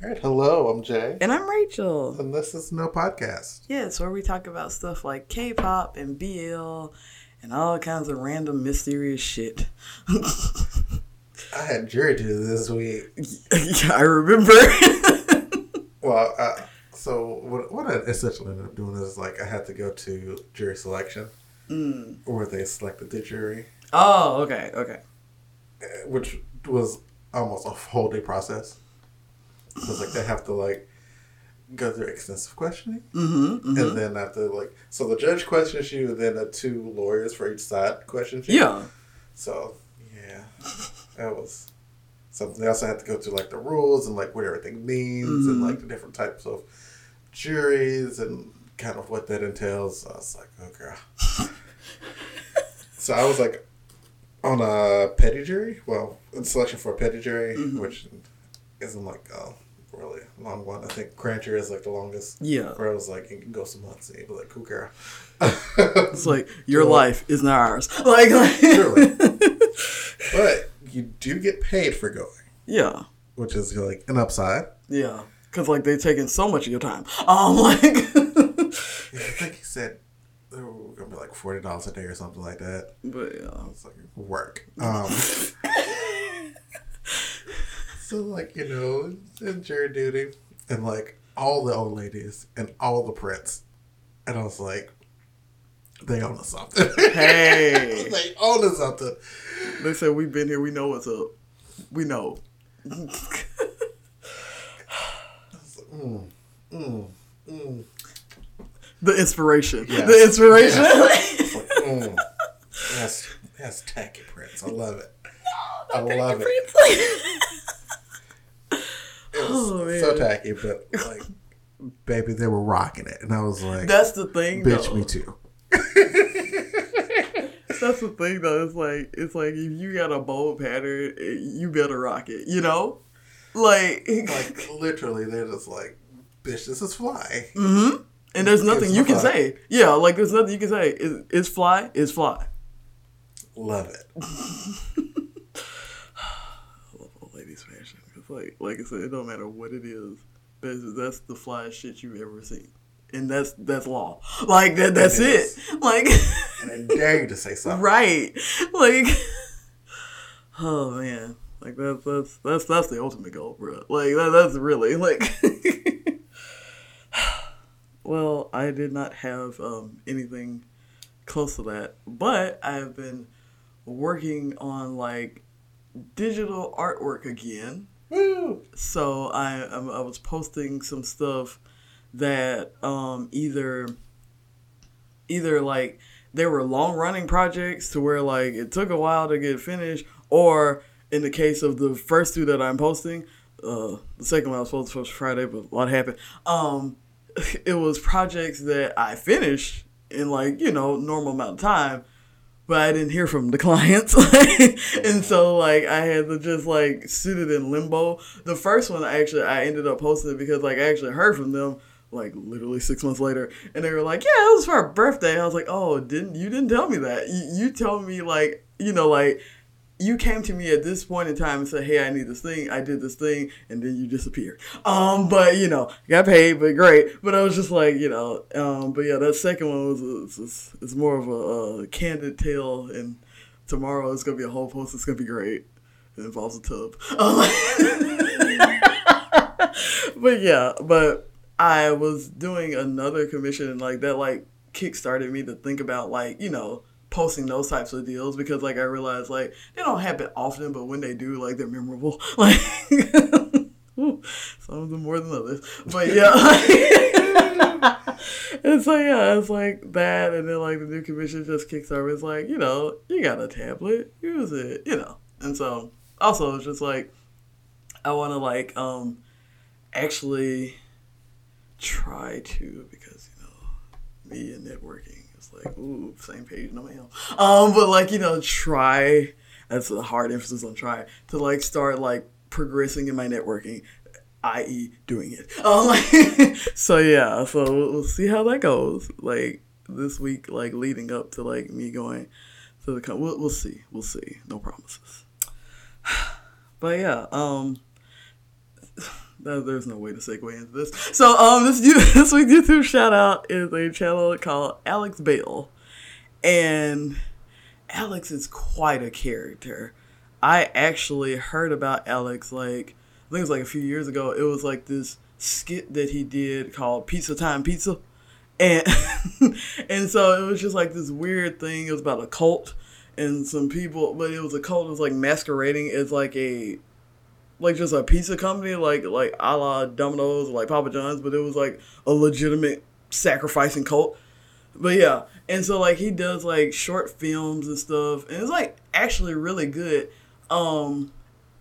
All right, hello, I'm Jay. And I'm Rachel. And this is No Podcast. Yeah, it's where we talk about stuff like K pop and BL and all kinds of random mysterious shit. I had jury duty this week. yeah, I remember. well, uh, so what, what I essentially ended up doing is like I had to go to jury selection mm. where they selected the jury. Oh, okay, okay. Uh, which was almost a whole day process. Because like they have to like go through extensive questioning, mm-hmm, mm-hmm. and then after like so the judge questions you, and then the two lawyers for each side questions you. Yeah. So yeah, that was something. They also had to go through like the rules and like what everything means mm-hmm. and like the different types of juries and kind of what that entails. So I was like, oh girl. so I was like on a petty jury. Well, in selection for a petty jury, mm-hmm. which isn't like a really long one. I think grand jury is like the longest. Yeah. Where I was like, you can go some months and you'd be like, cool girl. it's like your life is not ours. Like, like but you do get paid for going. Yeah. Which is like an upside. Yeah. Cause like they're taking so much of your time. Um, like. yeah, I think he said they were gonna be like forty dollars a day or something like that. But yeah, it's like work. Um, so like you know, in jury duty, and like all the old ladies and all the prints, and I was like, they own us something. Hey, they own us something. They said we've been here. We know what's up. We know. mm, mm, mm. The inspiration. Yes. The inspiration. Yes. like, mm. That's that's tacky Prince. I love it. No, I love it. it was oh, so tacky, but like, baby, they were rocking it, and I was like, "That's the thing, bitch, though. me too." That's the thing, though. It's like it's like if you got a bold pattern, you better rock it. You know, like like literally, they're just like, "Bitch, this is fly." Mm-hmm. And there's nothing you can say. Yeah, like there's nothing you can say. It's, it's fly. It's fly. Love it. I love old ladies fashion. It's like, like I said, it don't matter what it is. That's, that's the flyest shit you've ever seen, and that's that's law. Like that. That's it. it. Like, and I dare you to say something. Right. Like, oh man. Like that's that's that's that's the ultimate goal, bro. Like that, that's really like. well, I did not have um, anything close to that, but I have been working on like digital artwork again. Woo! So I I was posting some stuff that um, either either like there were long running projects to where like it took a while to get finished, or in the case of the first two that I'm posting, uh, the second one I was supposed to post Friday, but a lot happened. Um, it was projects that I finished in like you know normal amount of time but I didn't hear from the clients. and so like I had to just like sit it in limbo. The first one I actually I ended up posting it because like I actually heard from them like literally six months later and they were like, Yeah, it was for our birthday. I was like, Oh, didn't you didn't tell me that. You, you told me like you know, like you came to me at this point in time and said, "Hey, I need this thing." I did this thing, and then you disappeared. Um, but you know, got paid, but great. But I was just like, you know, um, but yeah, that second one was it's, more of a, a, candid tale, and tomorrow it's gonna be a whole post. It's gonna be great. It involves a tub. Um, but yeah, but I was doing another commission, and like that, like kickstarted me to think about like you know posting those types of deals because like I realize like they don't happen often, but when they do, like they're memorable. Like some of them more than others. But yeah. and so yeah, it's like that and then like the new commission just kicks over. It's like, you know, you got a tablet, use it, you know. And so also it's just like I wanna like um actually try to because, you know, me and networking like, ooh, same page, no mail. Um, but like, you know, try that's a hard emphasis on try to like start like progressing in my networking, i.e., doing it. Um, so yeah, so we'll see how that goes. Like this week, like leading up to like me going to the we'll, we'll see, we'll see. No promises. But yeah, um, there's no way to segue into this. So um, this this week's YouTube shout out is a channel called Alex Bale, and Alex is quite a character. I actually heard about Alex like I think it was like a few years ago. It was like this skit that he did called Pizza Time Pizza, and and so it was just like this weird thing. It was about a cult and some people, but it was a cult that was like masquerading as like a like just a pizza company, like like a la Domino's like Papa John's, but it was like a legitimate sacrificing cult. But yeah, and so like he does like short films and stuff, and it's like actually really good. Um,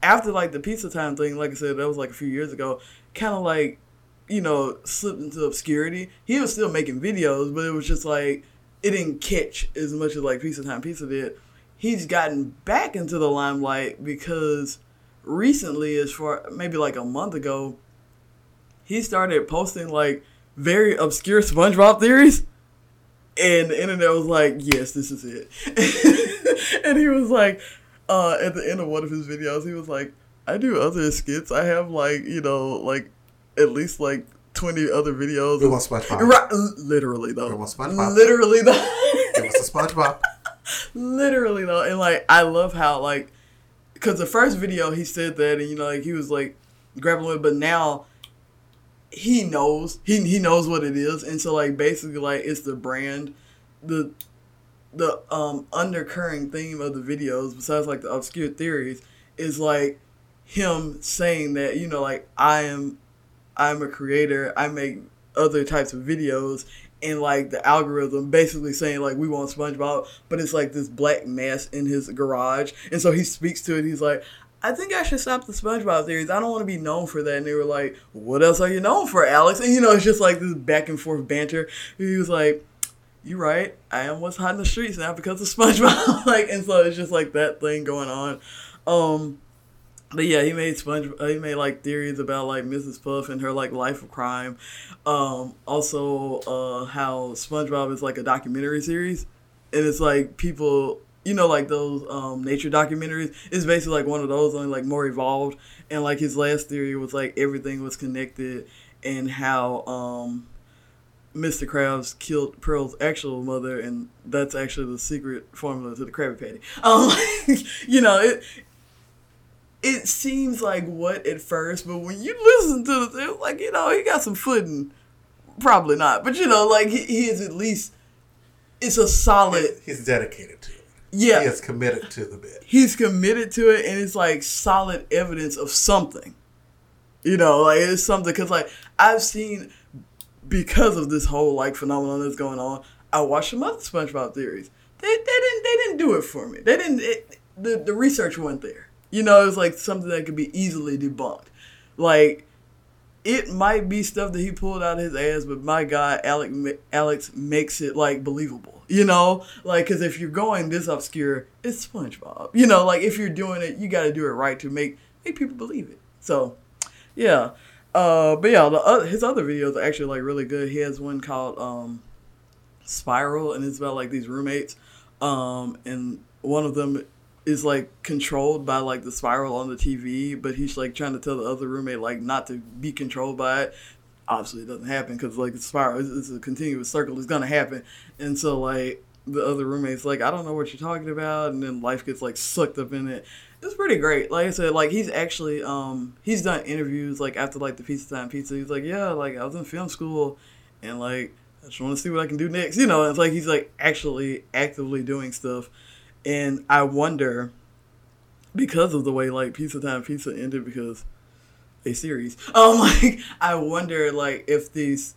after like the pizza time thing, like I said, that was like a few years ago. Kind of like, you know, slipped into obscurity. He was still making videos, but it was just like it didn't catch as much as like Pizza Time Pizza did. He's gotten back into the limelight because recently, as far maybe like a month ago, he started posting like very obscure SpongeBob theories. And the internet was like, yes, this is it. and he was like, uh, at the end of one of his videos, he was like, I do other skits. I have like, you know, like at least like 20 other videos. We want SpongeBob. Right, literally though. We want SpongeBob. Literally though. It was the SpongeBob. literally though. And like, I love how like, because the first video he said that and you know, like he was like grappling with, but now he knows he he knows what it is, and so like basically like it's the brand, the the um undercurrent theme of the videos besides like the obscure theories is like him saying that you know like I am I'm a creator I make other types of videos and like the algorithm basically saying like we want SpongeBob but it's like this black mass in his garage and so he speaks to it he's like I think I should stop the SpongeBob theories. I don't want to be known for that. And they were like, What else are you known for, Alex? And you know, it's just like this back and forth banter. He was like, You're right. I am what's hot in the streets now because of SpongeBob. like, and so it's just like that thing going on. Um, but yeah, he made Sponge. Uh, he made like theories about like Mrs. Puff and her like life of crime. Um, also, uh, how SpongeBob is like a documentary series, and it's like people you know, like those um, nature documentaries. It's basically like one of those, only like more evolved. And like his last theory was like everything was connected, and how um, Mr. Krabs killed Pearl's actual mother, and that's actually the secret formula to the Krabby Patty. Um, you know, it it seems like what at first, but when you listen to the thing, like you know, he got some footing. Probably not, but you know, like he, he is at least. It's a solid. He's dedicated to it. Yeah. He is committed to the bit. He's committed to it, and it's like solid evidence of something. You know, like it's something because like I've seen because of this whole like phenomenon that's going on. I watched some other SpongeBob theories. They, they didn't they didn't do it for me. They didn't. It, the the research went there. You know, it's like something that could be easily debunked. Like it might be stuff that he pulled out of his ass, but my God, Alex Alex makes it like believable. You know, like because if you're going this obscure, it's SpongeBob. You know, like if you're doing it, you got to do it right to make make people believe it. So, yeah. Uh, but yeah, the, uh, his other videos are actually like really good. He has one called um, Spiral, and it's about like these roommates. Um, and one of them is like controlled by like the spiral on the TV, but he's like trying to tell the other roommate like not to be controlled by it. Obviously, it doesn't happen because like the spiral is a continuous circle. It's gonna happen, and so like the other roommate's like, I don't know what you're talking about, and then life gets like sucked up in it. It's pretty great. Like I said, like he's actually um he's done interviews like after like the Pizza Time Pizza. He's like, yeah, like I was in film school, and like I just want to see what I can do next. You know, it's like he's like actually actively doing stuff and I wonder because of the way like Pizza Time Pizza ended because a series. Um, like I wonder like if these.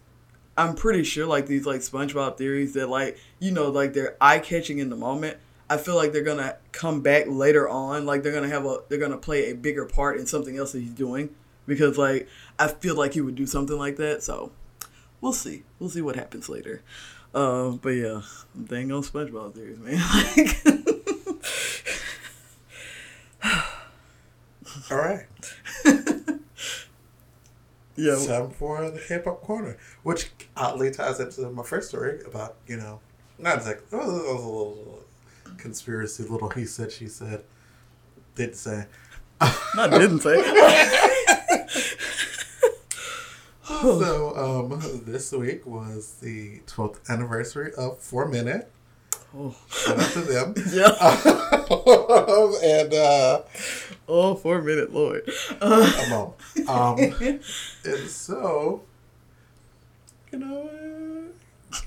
I'm pretty sure like these like SpongeBob theories that like you know like they're eye catching in the moment. I feel like they're gonna come back later on. Like they're gonna have a they're gonna play a bigger part in something else that he's doing because like I feel like he would do something like that. So we'll see. We'll see what happens later. Uh, but yeah, dang on SpongeBob theories, man. Like. All right. yeah. Time for the hip hop corner, which oddly ties into my first story about you know, not exactly. It was, it was a little conspiracy, little he said, she said. Did say. Not didn't say. so um, this week was the 12th anniversary of Four Minute. Oh. Shout out to them. Yeah. and uh, Oh, four minute Lord. Uh, I'm on. Um, and so, you know, uh,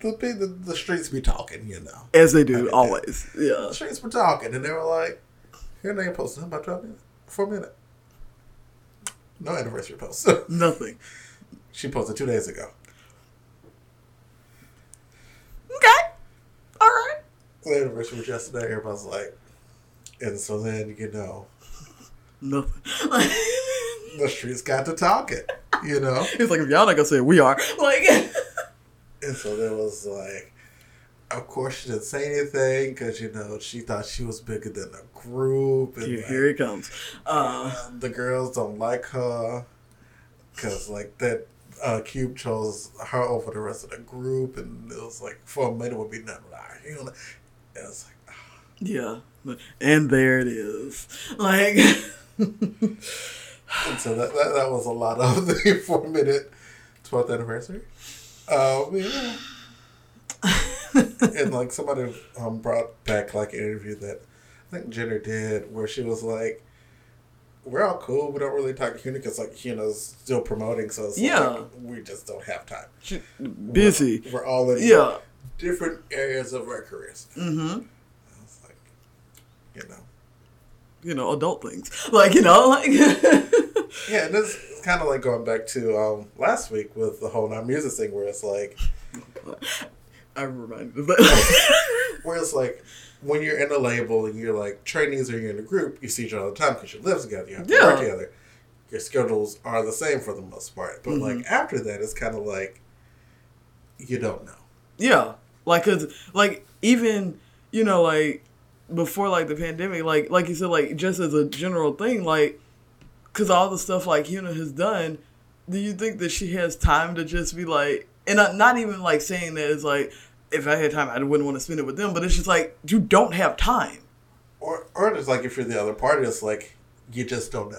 the, the the streets be talking, you know. as they do, always. Yeah. The streets were talking, and they were like, "Your name posted about 12 minutes, four minute." No anniversary post. Nothing. she posted two days ago. Okay. All right. The anniversary was yesterday. Everybody's like, and so then you know, Nothing. the streets got to talking, you know. it's like if y'all not gonna say it, we are. Like And so there was like, of course she didn't say anything because you know she thought she was bigger than the group, and here, like, here it comes. Uh the girls don't like her because like that uh, Cube chose her over the rest of the group, and it was like for a minute would be nothing like you know. Like, yeah. And there it is. Like and so that, that that was a lot of the four minute twelfth anniversary. Um, yeah. and like somebody um, brought back like an interview that I think Jenner did where she was like, "We're all cool. We don't really talk to HyunA because like HyunA's still promoting, so it's Yeah. like we just don't have time. busy. We're all in Yeah. Different areas of our careers." Mm-hmm. I was like, you know, You know, adult things. Like, you know, like yeah, and this is kind of like going back to um, last week with the whole non music thing, where it's like, I'm reminded of that. where it's like. When you're in a label and you're like trainees or you're in a group, you see each other all the time because you live together, you have to Yeah. work together. Your schedules are the same for the most part, but like Mm-hmm. after that, it's kind of like you don't know. Yeah, like cause like even you know like before like the pandemic, like like you said, like just as a general thing, like cause all the stuff like HyunA has done, do you think that she has time to just be like, and not, not even like saying that it's like if I had time, I wouldn't want to spend it with them, but it's just like you don't have time, Or or it's like if you're the other party, it's like you just don't know.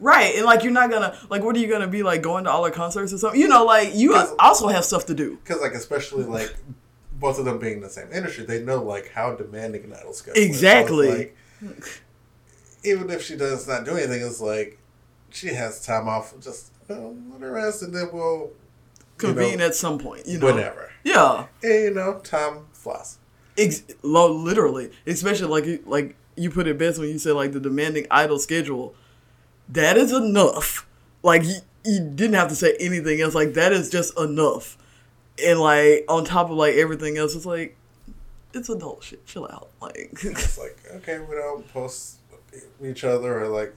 right? And like you're not gonna like what are you gonna be like going to all the concerts or something? You know, like you also have stuff to do. Because like especially like both of them being in the same industry, they know like how demanding an idol schedule is. Exactly. like, even if she does not do anything, it's like she has time off. Just well, let her rest, and then we'll Convene know, at some point, you know. whenever. Yeah. And you know, time flies. Ex- literally, especially like you- like you put it best when you said like the demanding idol schedule. That is enough. Like you, you didn't have to say anything else. Like that is just enough. And like on top of like everything else, it's like it's adult shit. Chill out. Like It's like okay, we don't post each other or like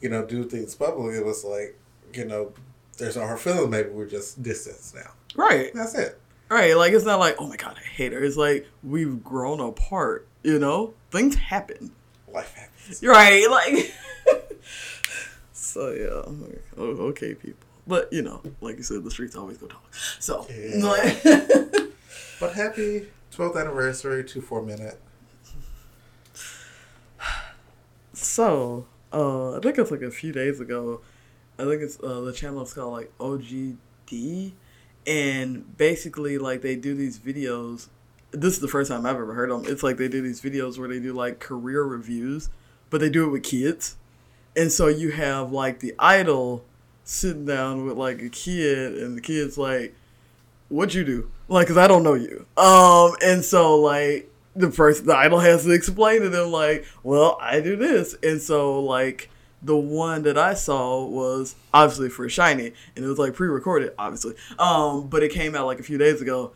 you know do things publicly. It was like you know, there's no hard feeling. Maybe we're just distance now. right, That's it. right. Like it's not like oh my god, I hate her. It's like we've grown apart. You know, things happen. Life happens. Right. Like, so yeah. Oh, okay, people. But you know, like you said, the streets always go talk. So, Yeah. like, But happy 12th anniversary to four minute. so uh, I think it's like a few days ago. I think it's uh, the channel is called like OGD, and basically like they do these videos. This is the first time I've ever heard them. It's like they do these videos where they do like career reviews, but they do it with kids. And so you have like the idol sitting down with like a kid, and the kid's like, "What'd you do?" Like, cause I don't know you. Um, and so like the person, the idol has to explain to them like, "Well, I do this," and so like the one that I saw was obviously for SHINee, and it was like pre-recorded, obviously. Um, but it came out like a few days ago.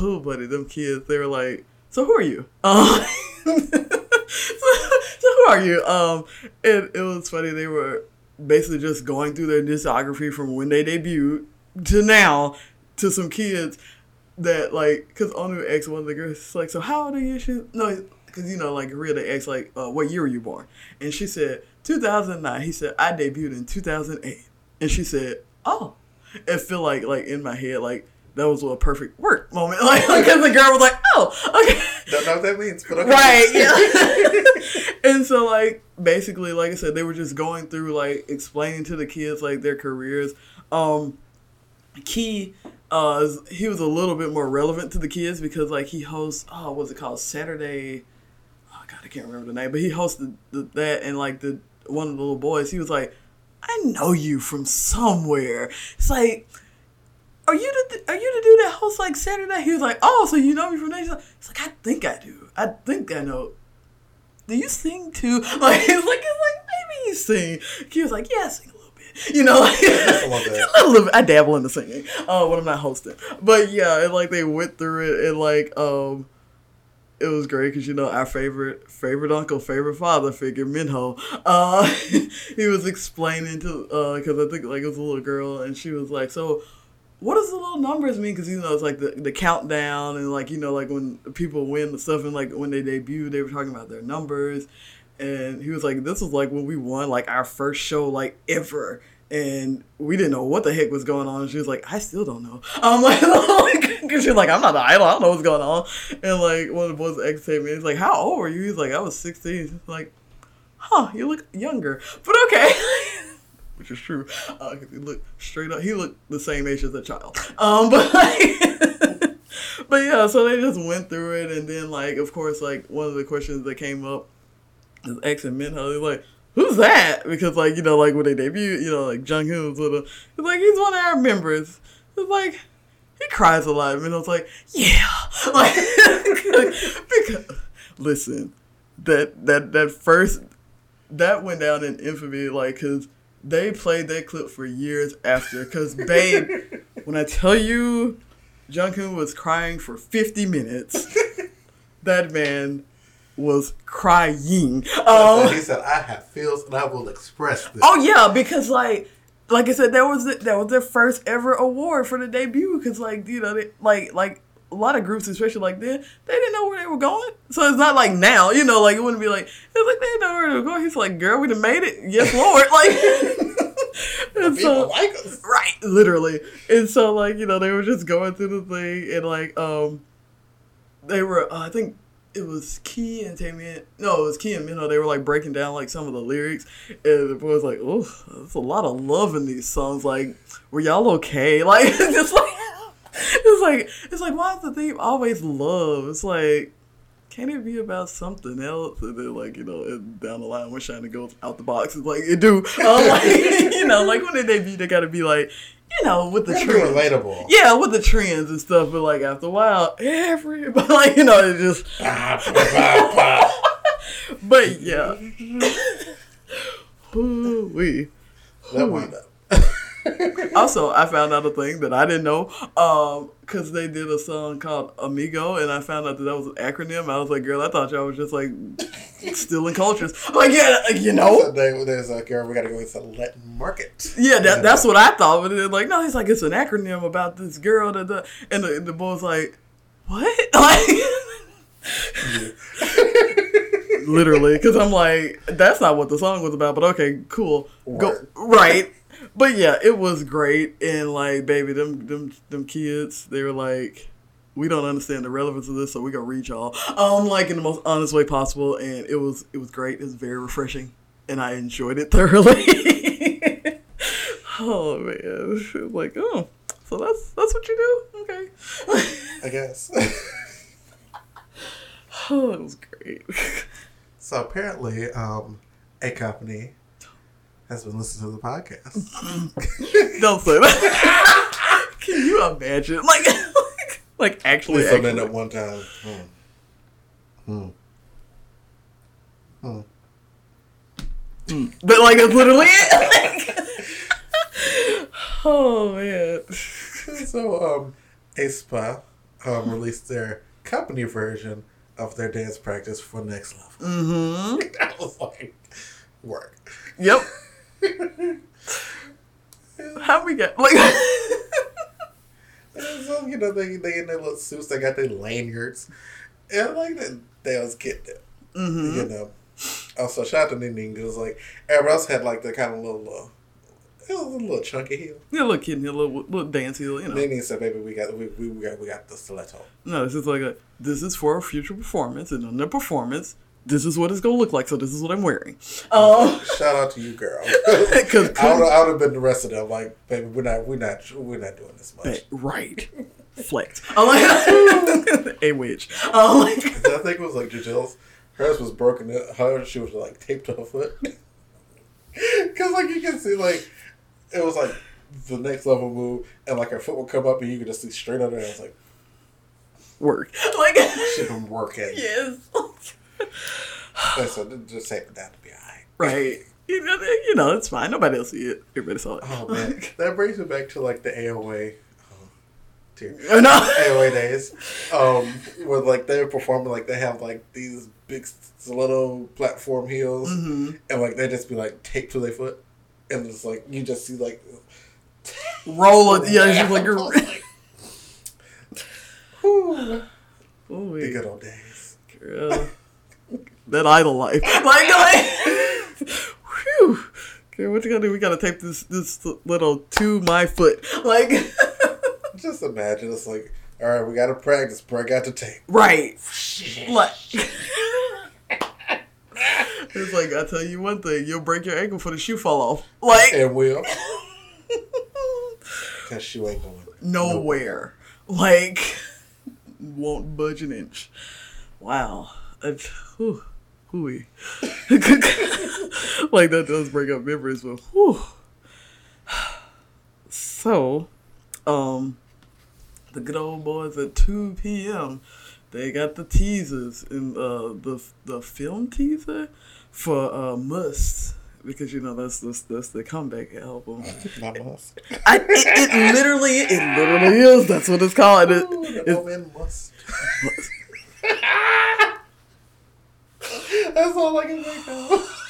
Oh, buddy, them kids, they were like, "So who are you?" Um, so, so who are you? Um, and it was funny. They were basically just going through their discography from when they debuted to now to some kids that like because Onew asked one of the girls like, "So how old are you?" She no, because you know like Rhea they asked like, uh, "What year were you born?" And she said 2009. He said I debuted in 2008, and she said, "Oh." It feel like like in my head like that was a perfect work moment like because the girl was like, "Oh, okay." Don't know what that means, but okay. Right, yeah. and so like basically, like I said, they were just going through like explaining to the kids like their careers. Um, Key, uh, he was a little bit more relevant to the kids because like he hosts, oh, what's it called, Saturday. Oh God, I can't remember the name, but he hosted the, that and like the one of the little boys. He was like, I know you from somewhere. It's like are you the are you the dude that hosts like Saturday? He was like, oh, so you know me from? He's he's like, I think I do. I think I know. Do you sing too? Like, he's like, it's like maybe you sing. He was like, yeah, I sing a little bit. You know, like a little bit. a little bit. I dabble in the singing uh, when I'm not hosting. But yeah, and like they went through it and like um it was great because you know our favorite favorite uncle, favorite father figure, Minho. Uh, he was explaining to because uh, I think like it was a little girl, and she was like, "So, what does the little numbers mean? Because you know it's like the, the countdown and like you know like when people win the stuff and like when they debut, they were talking about their numbers, and he was like, "This was like when we won like our first show like ever." And we didn't know what the heck was going on. And she was like, I still don't know. I'm like, because she's like, I'm not the idol. I don't know what's going on. And like, one of the boys ex me. He's like, How old were you? He's like, I was 16. He's like, Huh, you look younger. But okay. which is true. Uh, he looked straight up. He looked the same age as a child. Um, but like, but yeah. So they just went through it, and then like, of course, like one of the questions that came up is X and Minho. They're like, "Who's that?" Because like you know, like when they debut, you know, like was with him. It's like he's one of our members. It's like he cries a lot. And I was like, yeah, like because listen, that that that first that went down in infamy, like because they played that clip for years after. Because, babe, when I tell you Jungkook was crying for 50 minutes, that man was crying. Um, he said, "I have feels and I will express this." Oh yeah, because like, like I said, that was the, that was their first ever award for the debut. Because like you know, they, like like a lot of groups, especially like then, they didn't know where they were going. So it's not like now, you know, like it wouldn't be like it's like they didn't know where they were going. He's like, "Girl, we done made it, yes, Lord." Like, and so like us. right, literally. And so like you know they were just going through the thing and like um, they were uh, I think it was Key and Taemin. No, it was Key and Minho. They were like breaking down like some of the lyrics, and the boy was like, "Oh, there's a lot of love in these songs. Like, were y'all okay? Like, just like." it's like it's like why is the theme always love? It's like can't it be about something else? And then like you know down the line when China goes out the box, it's like it do. Um, like, you know, like when they debut, they gotta be like you know with the trends, relatable. Yeah, with the trends and stuff. But like after a while, everybody like you know it just. but yeah. Ooh, we. That up. Also, I found out a thing that I didn't know because um, they did a song called Amigo, and I found out that that was an acronym. I was like, girl, I thought y'all was just like stealing cultures. I'm like, yeah, you know. So there's a girl, we got to go to Latin market. Yeah, that, that's what I thought. But they're like, no, he's like, it's an acronym about this girl. That, that. And the, the boy's like, what? Like, literally, because I'm like, that's not what the song was about. But okay, cool. Go right but yeah, it was great. And like, baby, them them them kids, they were like, we don't understand the relevance of this, so we gonna read y'all. Um, like in the most honest way possible, and it was it was great. It was very refreshing, and I enjoyed it thoroughly. oh man, like oh, so that's that's what you do, okay? I guess. oh, it was great. So apparently, um, a company has been listening to the podcast. Don't say that. Can you imagine? Like, like, like actually. Some in at one time. Hmm. Hmm. Hmm. But like that's literally it. Like, oh man. So um, aespa um released their company version of their dance practice for next level. Mm-hmm. that was like work. Yep. How we get like? so, you know, they they in their little suits. They got their lanyards, and like they, they was it. Mm-hmm. You know. Also, shout out to Ning because like everybody else had like the kind of little. Uh, it was a little chunky heel. Yeah, little kid heel, little little dance heel, you know. Ning said, "Baby, we got we, we, we got we got the stiletto." No, this is like a this is for a future performance, and on the performance, this is what it's gonna look like. So this is what I'm wearing. Um, Shout out to you, girl. I would I would have been the rest of them like, baby, we're not we're not we're not doing this much. right, flex. I'm like a witch. I'm like, I think it was like Giselle's. Hers was broken. Her she was like taped to her foot. Cause like you can see like it was like the next level move, and like her foot would come up, and you could just see straight under. it. I was like, work. Like she's been working. yes. So just say that'll to be alright. Right. You know, you know, it's fine. Nobody will see it. Everybody saw it. Oh man, that brings me back to like the AOA. Oh, dear. Oh, no. AOA days, um, where like they're performing, like they have like these big stiletto platform heels, Mhm. and like they just be like taped to their foot, and it's like you just see like Roll it. Yeah, she's like, was like, the good old days. girl. That idol life. Like, like whew. Okay, what you gonna do? We gotta tape this this little to my foot. Like, Just imagine it's like, all right, we got to practice. Break out the tape. right. Like. It's like I tell you one thing, you'll break your ankle for the shoe fall off. Like it will, because she ain't going nowhere. Like won't budge an inch. Wow. That's, whew, hooey. like that does bring up memories, but whew. So, um, the good old boys at 2PM They got the teasers in uh, the the film teaser for uh, Must because you know that's that's, that's the comeback album. My must. I, it, it literally, it literally is. That's what it's called. It, Ooh, it's, old man must. That's all I can think of.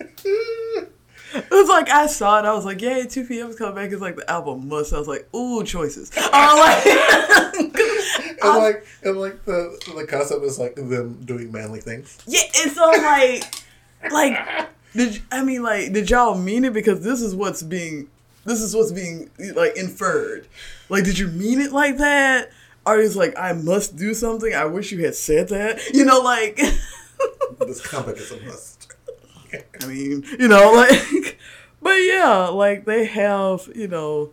it was like I saw it. I was like, "Yay, 2PM is coming back." It's like the album must. I was like, "Ooh, choices." I'm like, and like, and like the the concept is like them doing manly things. yeah. it's so like, like, did I mean like, did y'all mean it? Because this is what's being, this is what's being like inferred. Like, did you mean it like that? Or is like, I must do something. I wish you had said that. You know, like. This comeback is a must. I mean, you know, like, but yeah, like they have, you know,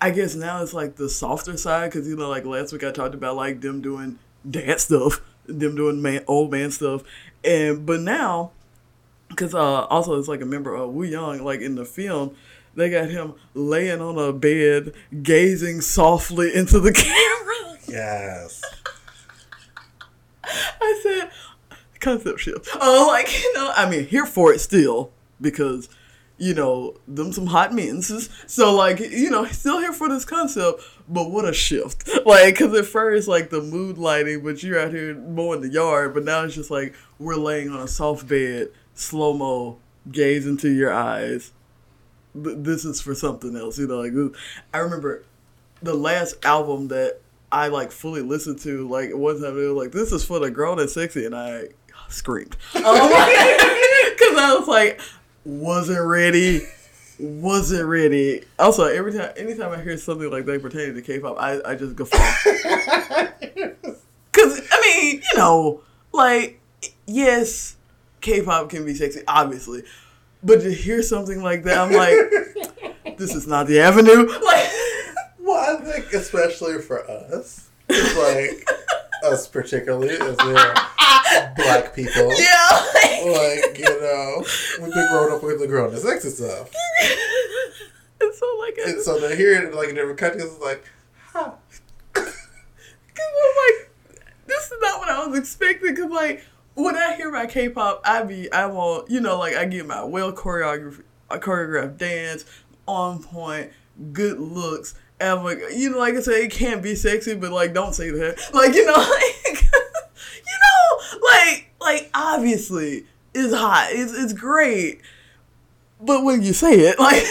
I guess now it's like the softer side because you know, like last week I talked about like them doing dad stuff, them doing man, old man stuff, and but now, because uh, also it's like a member of Woo Young, like in the film. They got him laying on a bed, gazing softly into the camera. Yes. I said, concept shift. Oh, like, you know, I mean, here for it still because, you know, them some hot menses. So, like, you know, still here for this concept, but what a shift. Like, because at first, like, the mood lighting, but you're out here mowing the yard, but now it's just like we're laying on a soft bed, slow mo, gaze into your eyes. This is for something else, you know. Like, this- I remember the last album that I like fully listened to, like one time it was like, "This is for the grown and sexy," and I screamed oh. because I was like, wasn't ready, wasn't ready. Also, every time, anytime I hear something like that pertaining to K-pop, I I just guffaw. Cause I mean, you know, like yes, K-pop can be sexy, obviously, but to hear something like that, I'm like, this is not the avenue. Like, Well, I think especially for us, it's like us particularly as we're black people. yeah. Like you know, we've been growing up with the grown and sexy stuff, and so like, and so to hear it like in different countries, it's like, huh. Cause I'm like, this is not what I was expecting. Cause like, when I hear my K-pop, I be, I want, you know, like I get my well choreographed, choreographed dance, on point, good looks. Like, you know, like I said, it can't be sexy, but like, don't say that. Like, you know, like, you know, like, like obviously, it's hot. It's it's great. But when you say it, like,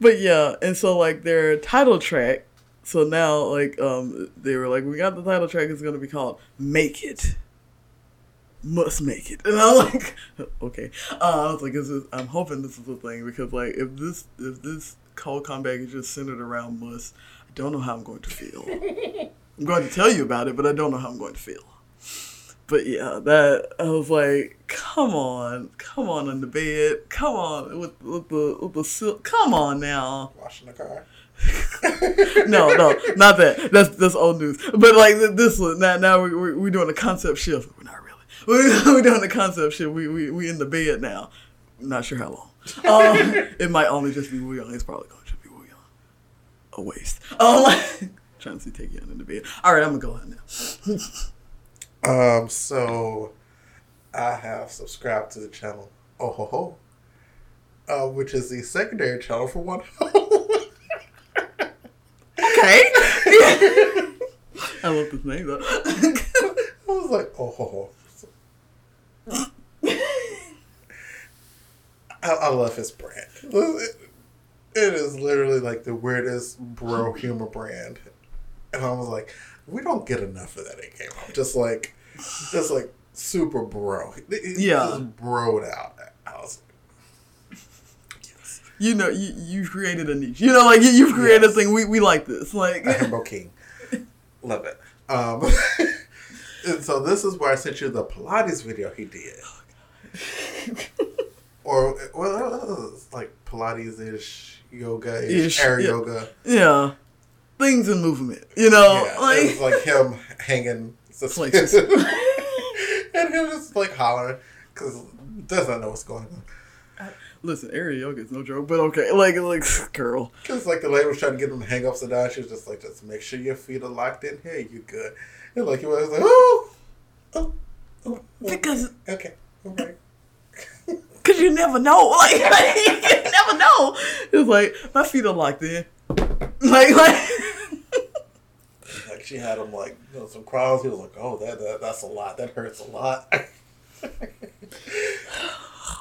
but yeah, and so like their title track. So now, like, um, they were like, we got the title track. It's gonna be called "Make It." Must make it, and I'm like, okay. Uh, I was like, this is, I'm hoping this is a thing because, like, if this if this cold comeback is just centered around must, I don't know how I'm going to feel. I'm going to tell you about it, but I don't know how I'm going to feel. but yeah, that I was like, come on, come on in the bed, come on with with the with the silk, come on now. Washing the car. no, no, not that. That's that's old news. But like this one, now now we we we doing a concept shift. We're not really. We we doing a concept shift. We we we in the bed now. Not sure how long. Um, it might only just be Woo Young. It's probably gonna be Woo Young. A waste. Oh Um, trying to see Taecyeon in the bed. All right, I'm gonna go ahead now. Um, so I have subscribed to the channel Oh Ho Ho, uh, which is the secondary channel for One Ho. Okay. I love this name though. I was like, Oh Ho Ho. I, I love his brand. It, it is literally like the weirdest bro humor brand, and I was like, we don't get enough of that in Game Up. Just like, just like super bro. Yeah. just broed out. I was like, you know, you you've created a niche. You know, like you, you've created Yes. a thing. We we like this. Like Himbo King. Love it. Um, and so this is where I sent you the Pilates video he did. or, well, like Pilates ish, yoga ish, Ish, air yeah. yoga. yeah, things in movement. You know, yeah, like it was like him hanging Places. suspended. and him just like hollering because doesn't know what's going on. Uh, listen, aerial yoga is no joke, but okay, like like girl. Because like the lady was trying to get him to hang upside down, she was just like, just make sure your feet are locked in here. You good? And like he was like, oh, oh, oh, oh, Because okay, all right. Cause you never know. Like, you never know. It's like my feet are locked in. Like like Like she had him like you know, some crowds. He was like, oh, that, that that's a lot. That hurts a lot.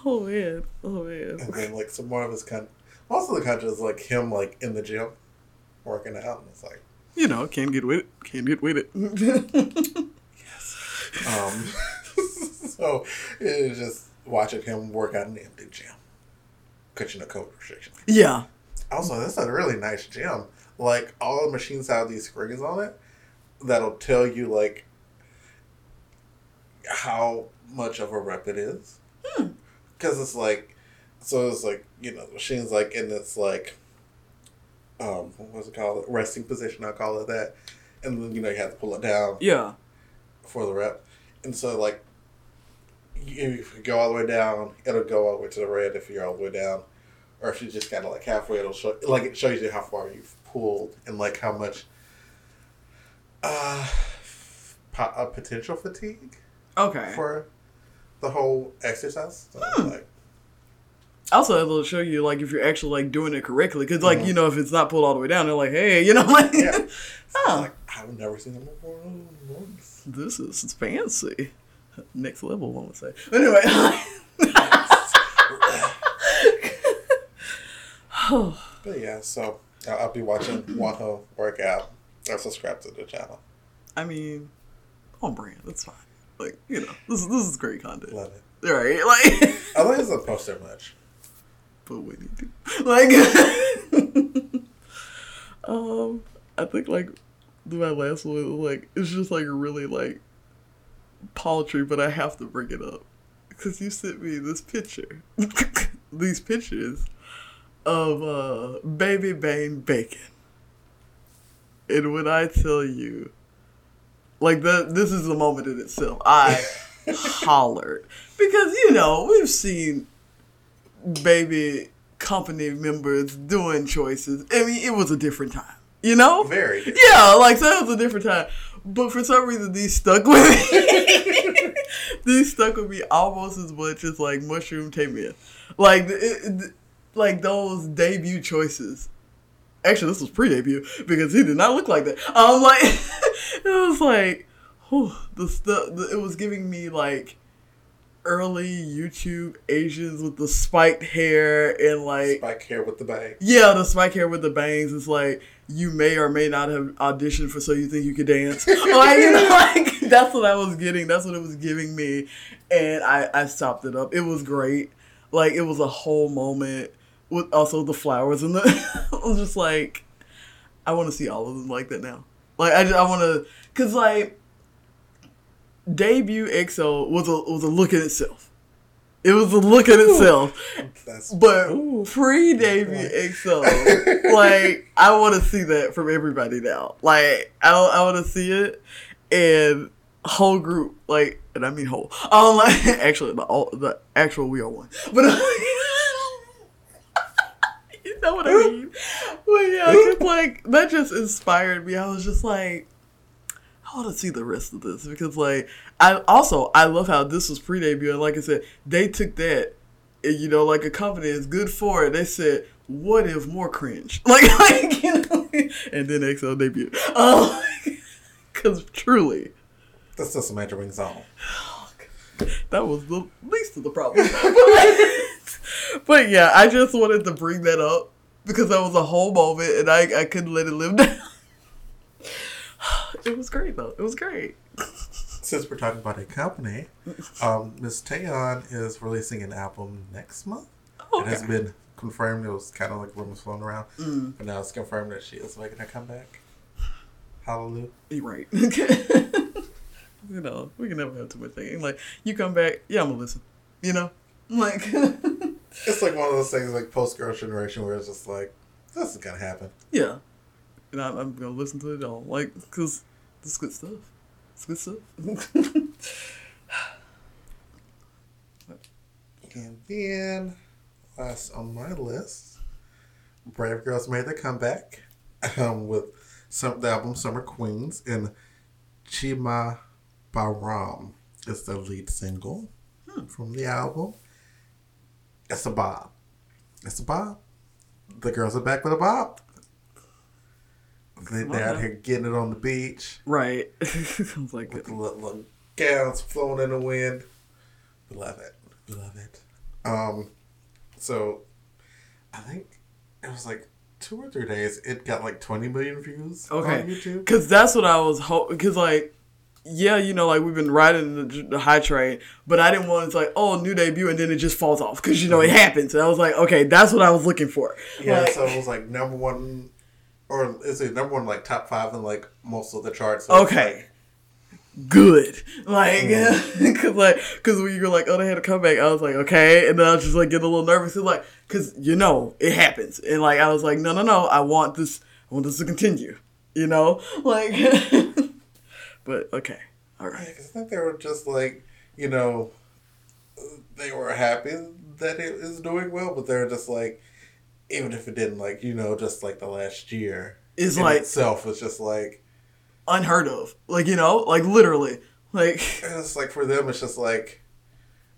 Oh man. Oh man. and then like some more of his con, most of the content is like him like in the gym, working out, and it's like, You know, can't get with it. Can't get with it. Yes. Um, so it just watching him work out in the empty gym, catching the code restriction. yeah. Also, that's a really nice gym. Like all the machines have these screens on it that'll tell you like how much of a rep it is. Because it's like, so it's like you know the machine's like in this like, um, what's it called? Resting position. I call it that. And then you know you have to pull it down Yeah. for the rep. And so like, if you go all the way down, it'll go all the way to the red if you're all the way down, or if you're just kind of like halfway, it'll show like it shows you how far you've pulled and like how much uh, po- uh potential fatigue Okay. for the whole exercise. So it's like, Also, it'll show you like if you're actually like doing it correctly, because like Mhm. you know if it's not pulled all the way down, they're like, hey, you know, like, yeah, oh, like I've never seen them before. this is fancy, next level, one would say. Anyway, But yeah, so I'll, be watching Wonho work out. Or subscribe to the channel. I mean, on brand, that's fine. Like you know, this is this is great content, Love it. right? Like, I like doesn't post there much. but we need to like, um, I think like my last one like it's just like really like paltry, but I have to bring it up because you sent me this picture, these pictures of uh baby Bane bacon, and when I tell you, like that, this is the moment in itself. I hollered because you know we've seen baby company members doing choices. I mean, it was a different time, you know. Very. Yeah, like so it was a different time. But for some reason these stuck with me. these stuck with me almost as much as like Mushroom came in. Like it, it- like those debut choices. Actually, this was pre-debut because he did not look like that. Um, like it was like, whew, the stuff. The, it was giving me like early YouTube Asians with the spiked hair and like Spike hair with the bangs. yeah, the spike hair with the bangs is like you may or may not have auditioned for so you think you could dance. like you know, like that's what I was getting. That's what it was giving me, and I I stopped it up. It was great. Like it was a whole moment with also the flowers and the. I was just like, I want to see all of them like that now. Like I just, I want to, cause like debut EXO was a was a look in itself. It was a look in itself. That's But pre debut EXO, like I want to see that from everybody now. Like I I want to see it, and whole group like, and I mean whole. Um, like, actually the all the actual we are one, but you know what I mean. But yeah, like that just inspired me. I was just like. I want to see the rest of this because, like, I also I love how this was pre-debut and, like I said, they took that and, you know, like a company is good for it. They said, "What if more cringe?" Like, like you know, and then EXO debut. Um, because truly, That's just Magic Wings on. that was the least of the problem. but yeah, I just wanted to bring that up because that was a whole moment, and I I couldn't let it live down. It was great though. It was great. Since we're talking about a company, um, Miss Taeyeon is releasing an album next month. Oh, It has been confirmed. It was kind of like rumors flown around, Mm. but now it's confirmed that she is making her comeback. Hallelujah. You're right. you know, we can never have too much thinking. Like, you come back, yeah, I'm gonna listen. You know, like, It's like one of those things like post girl generation where it's just like, this is gonna happen. yeah, and I'm, I'm gonna listen to it all, like, cause it's good stuff. Stuff. And then, last on my list, Brave Girls made their comeback um, with some the album Summer Queens and Chima Baram is the lead single from the album. It's a bob. It's a bob. The girls are back with a bob. They, they're out here getting it on the beach right. Sounds like with it. the little, little gowns flowing in the wind. We love it. We love it. Um, so I think it was like two or three days. It got like twenty million views Okay. on YouTube. Cause that's what I was hoping. Cause like, yeah, you know, like we've been riding the, the high train, but I didn't want it's like, oh, new debut, and then it just falls off. Cause you know it happens. And I was like, okay, that's what I was looking for. Yeah, Like- so it was like number one, or is it number one like top five in like most of the charts? So Okay. good. Like, mm. cause like, cause when you were like, oh, they had a comeback, I was like, okay, and then I was just like getting a little nervous. It's like, cause you know it happens, and like I was like, no, no, no, I want this, I want this to continue. You know, like, but okay, all right. Yeah, I think they were just like, you know, they were happy that it is doing well, but they're just like, even if it didn't, like, you know, just like the last year in like- itself was just like, unheard of. Like you know, like literally, like it's like for them, it's just like,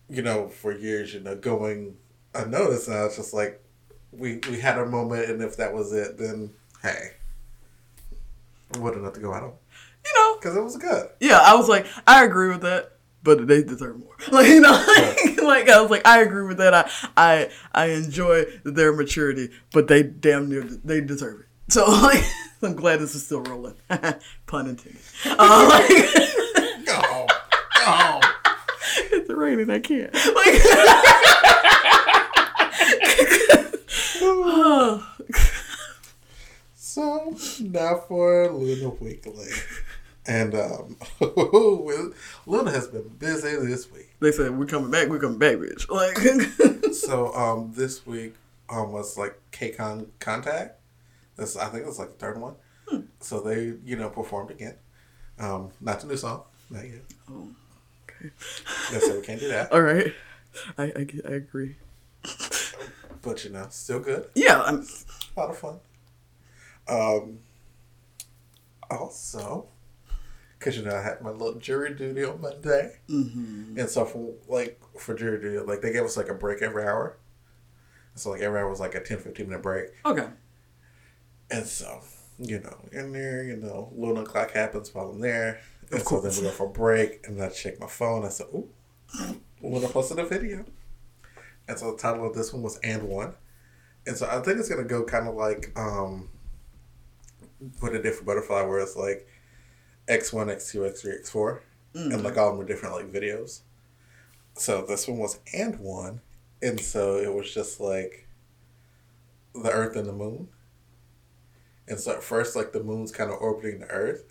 you know, for years, you know, going unnoticed. Now it's just like, we we had a moment, and if that was it, then hey, what enough to go out on you know, because it was good. yeah, I was like, I agree with that. But they deserve more. Like you know, like, like, I was like, I agree with that. I I I enjoy their maturity, but they damn near they deserve it. So like, I'm glad this is still rolling. Pun intended. Uh, like, Go, go. it's raining. I can't. Like, So now for LOONA Weekly. And um, LOONA has been busy this week. they said we're coming back. We're coming back, bitch. Like, So um, this week um, was like KCON Contact. This I think it was like the third one. So they you know performed again. Um, not the new song, not yet. okay. They said we can't do that, All right. I, I, I agree. but you know still good. Yeah, I'm, A lot of fun. Um, also, because you know I had my little jury duty on Monday, mm-hmm. and so for like for jury duty, like they gave us like a break every hour. So like every hour was like a 10, 15 minute break, okay. and so you know in there, you know, LOONA o'clock happens while I'm there, and so then we go for a break, and I check my phone. I said, "Ooh, LOONA posted a video," and so the title of this one was "And One." And so I think it's gonna go kind of like um, what it did for Butterfly, where it's like X one, X two, X three, X four, and like all of them were different like videos. So this one was and one, and so it was just like the Earth and the Moon. And so at first, like the moon's kind of orbiting the Earth,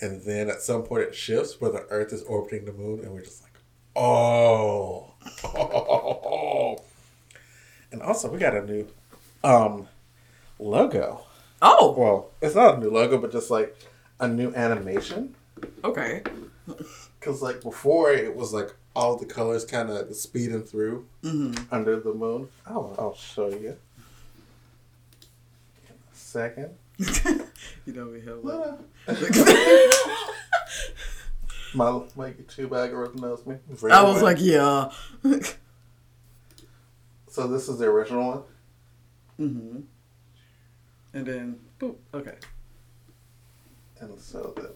and then at some point it shifts where the Earth is orbiting the moon, and we're just like, oh, and also we got a new um logo. Oh, Well, it's not a new logo, but just like a new animation. okay. Because like before, it was like all the colors kind of speeding through under the moon. Oh, I'll show you. In a second. you know we have like. my my YouTube algorithm knows me. very I was like, yeah. so this is the original one. hmm And then, boop. Okay. And so then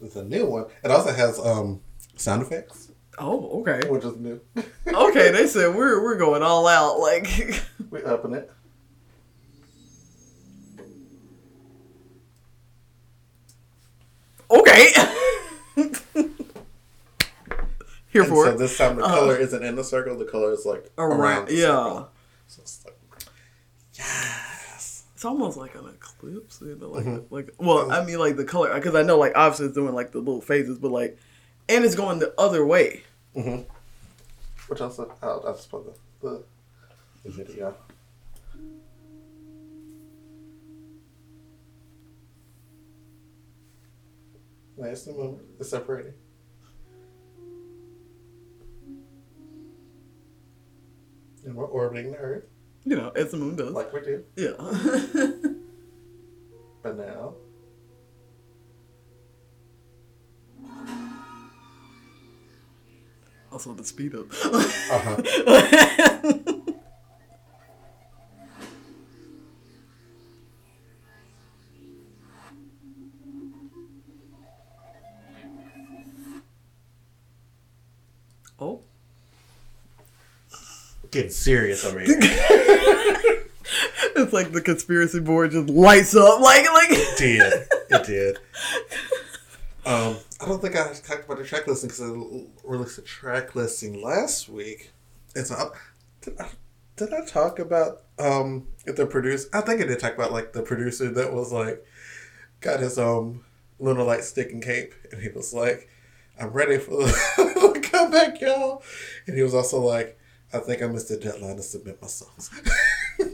there's a new one. It also has um sound effects, Oh, okay. which is new. Okay, they said we're we're going all out. Like, we open it. okay. Here And for so it. this time the Uh-huh. color isn't in the circle. The color is like around. Around, the yeah. circle. So it's like, yes. It's almost like an eclipse, you know, like Mm-hmm. like. Well, I mean, like the color, because I know, like, obviously, it's doing like the little phases, but like, and it's going the other way. Which also, I'll, I'll just put the, the, the video. The moon. It's separating. And we're orbiting the Earth, You know, as the moon does. like we do. yeah. But now, also the speed up. uh-huh. getting serious over here. It's like the conspiracy board just lights up, like like. It did. It did. Um, I don't think I talked about the track listing because I released a track listing last week. It's not. Did I, did I talk about um the producer? I think I did talk about like the producer that was like got his um lunar light stick and cape, and he was like, "I'm ready for the comeback, y'all," and he was also like, "I think I missed the deadline to submit my songs,"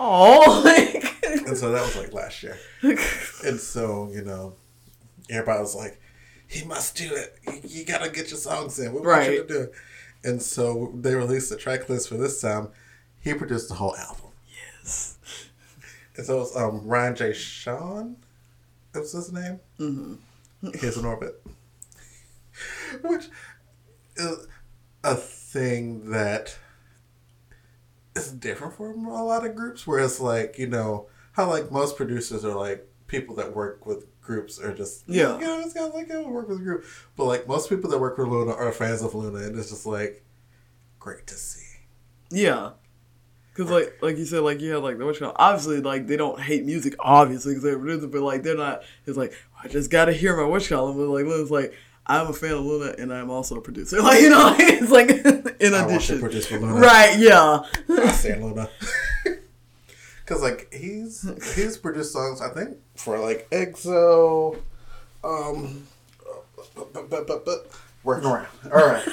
Oh, like. and so that was like last year. And so, you know, everybody was like, he must do it. You, you gotta get your songs in. We want you to Right. do it. And so they released the track list for this time. He produced the whole album. yes. And so it's um, Ryan J. Sean. That was his name? Mm-hmm. Here's an orbit. Which is a thing that is different from a lot of groups where it's like, you know, how like most producers are like people that work with groups are just Yeah. you know, it's kind of like oh, work with a group. But like most people that work with LOONA are fans of LOONA and it's just like great to see. Yeah. Cause like like you said like you yeah like the you call obviously like they don't hate music obviously because they're producer but like they're not it's like oh, I just gotta hear my you call but like LOONA's like I'm a fan of LOONA and I'm also a producer like you know it's like in I to addition produce for LOONA. right yeah I stand LOONA. Cause like he's he's produced songs I think for like EXO, um, but, but, but, but working around. All right,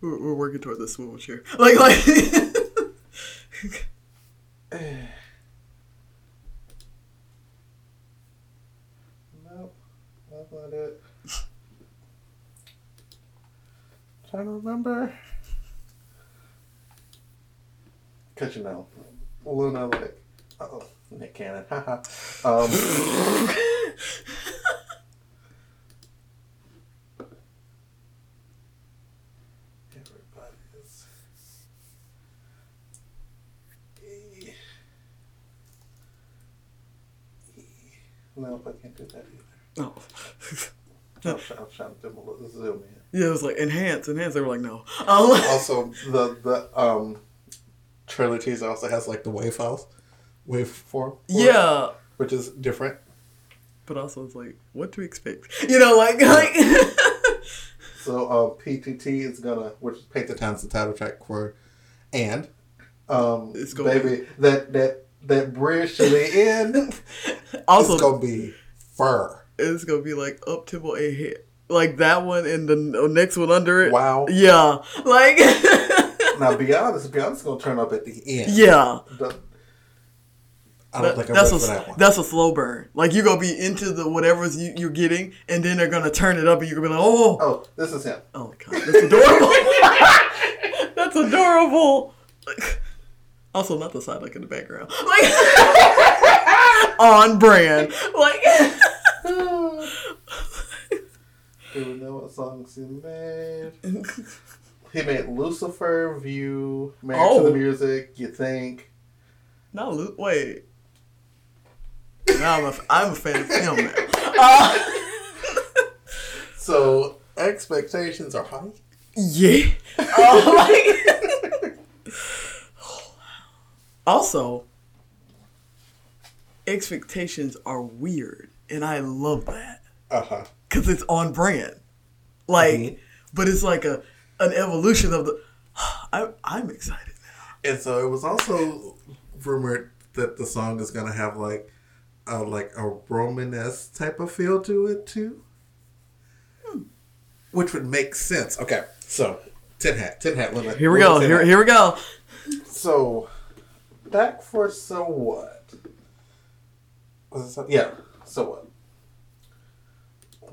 we're, we're working toward this swivel chair like like nope, that's not it. Trying to remember, cause you know, LOONA like, oh Nick Cannon, haha. Um. Nope, I can't do that either. oh I'm trying, I'm trying to zoom in. yeah it was like enhance enhance they were like no um, Also, the the um trailer teaser also has like the wave files, wave form. yeah which is different. but also it's like what to expect you know like like So um, PTT is gonna, which is Paint the Town's the title track for, and um, It's going- baby that that that bridge to the end, Also, it's gonna be fur. it's gonna be like up tempo a hit, like that one and the next one under it. Wow. Yeah, like Now, be honest, Beyonce's gonna turn up at the end. yeah. The- I don't That- think I'm that's ready a for that one. that's a slow burn. Like you're gonna be into the whatever's you, you're getting, and then they're gonna turn it up, and you're gonna be like, oh, Oh, this is him. oh my god, that's adorable. that's adorable. Like, also, not the side like in the background, like on brand. Like, Do we know what songs he made? He made Lucifer, View, Married to Oh. the Music, You Think. no, Lu- wait. Now I'm a, I'm a fan of him now. Uh, So, expectations are high. yeah. Oh, like- also, expectations are weird, and I love that Uh huh. because it's on brand. Like, Mhm. but it's like a an evolution of the. I'm I'm excited now. And so it was also rumored that the song is gonna have like a like a Romanesque type of feel to it too, which would make sense. Okay, so tin hat, tin hat limit. Here we go. Here hat. here we go. So back for so what? Was it so, yeah. So what?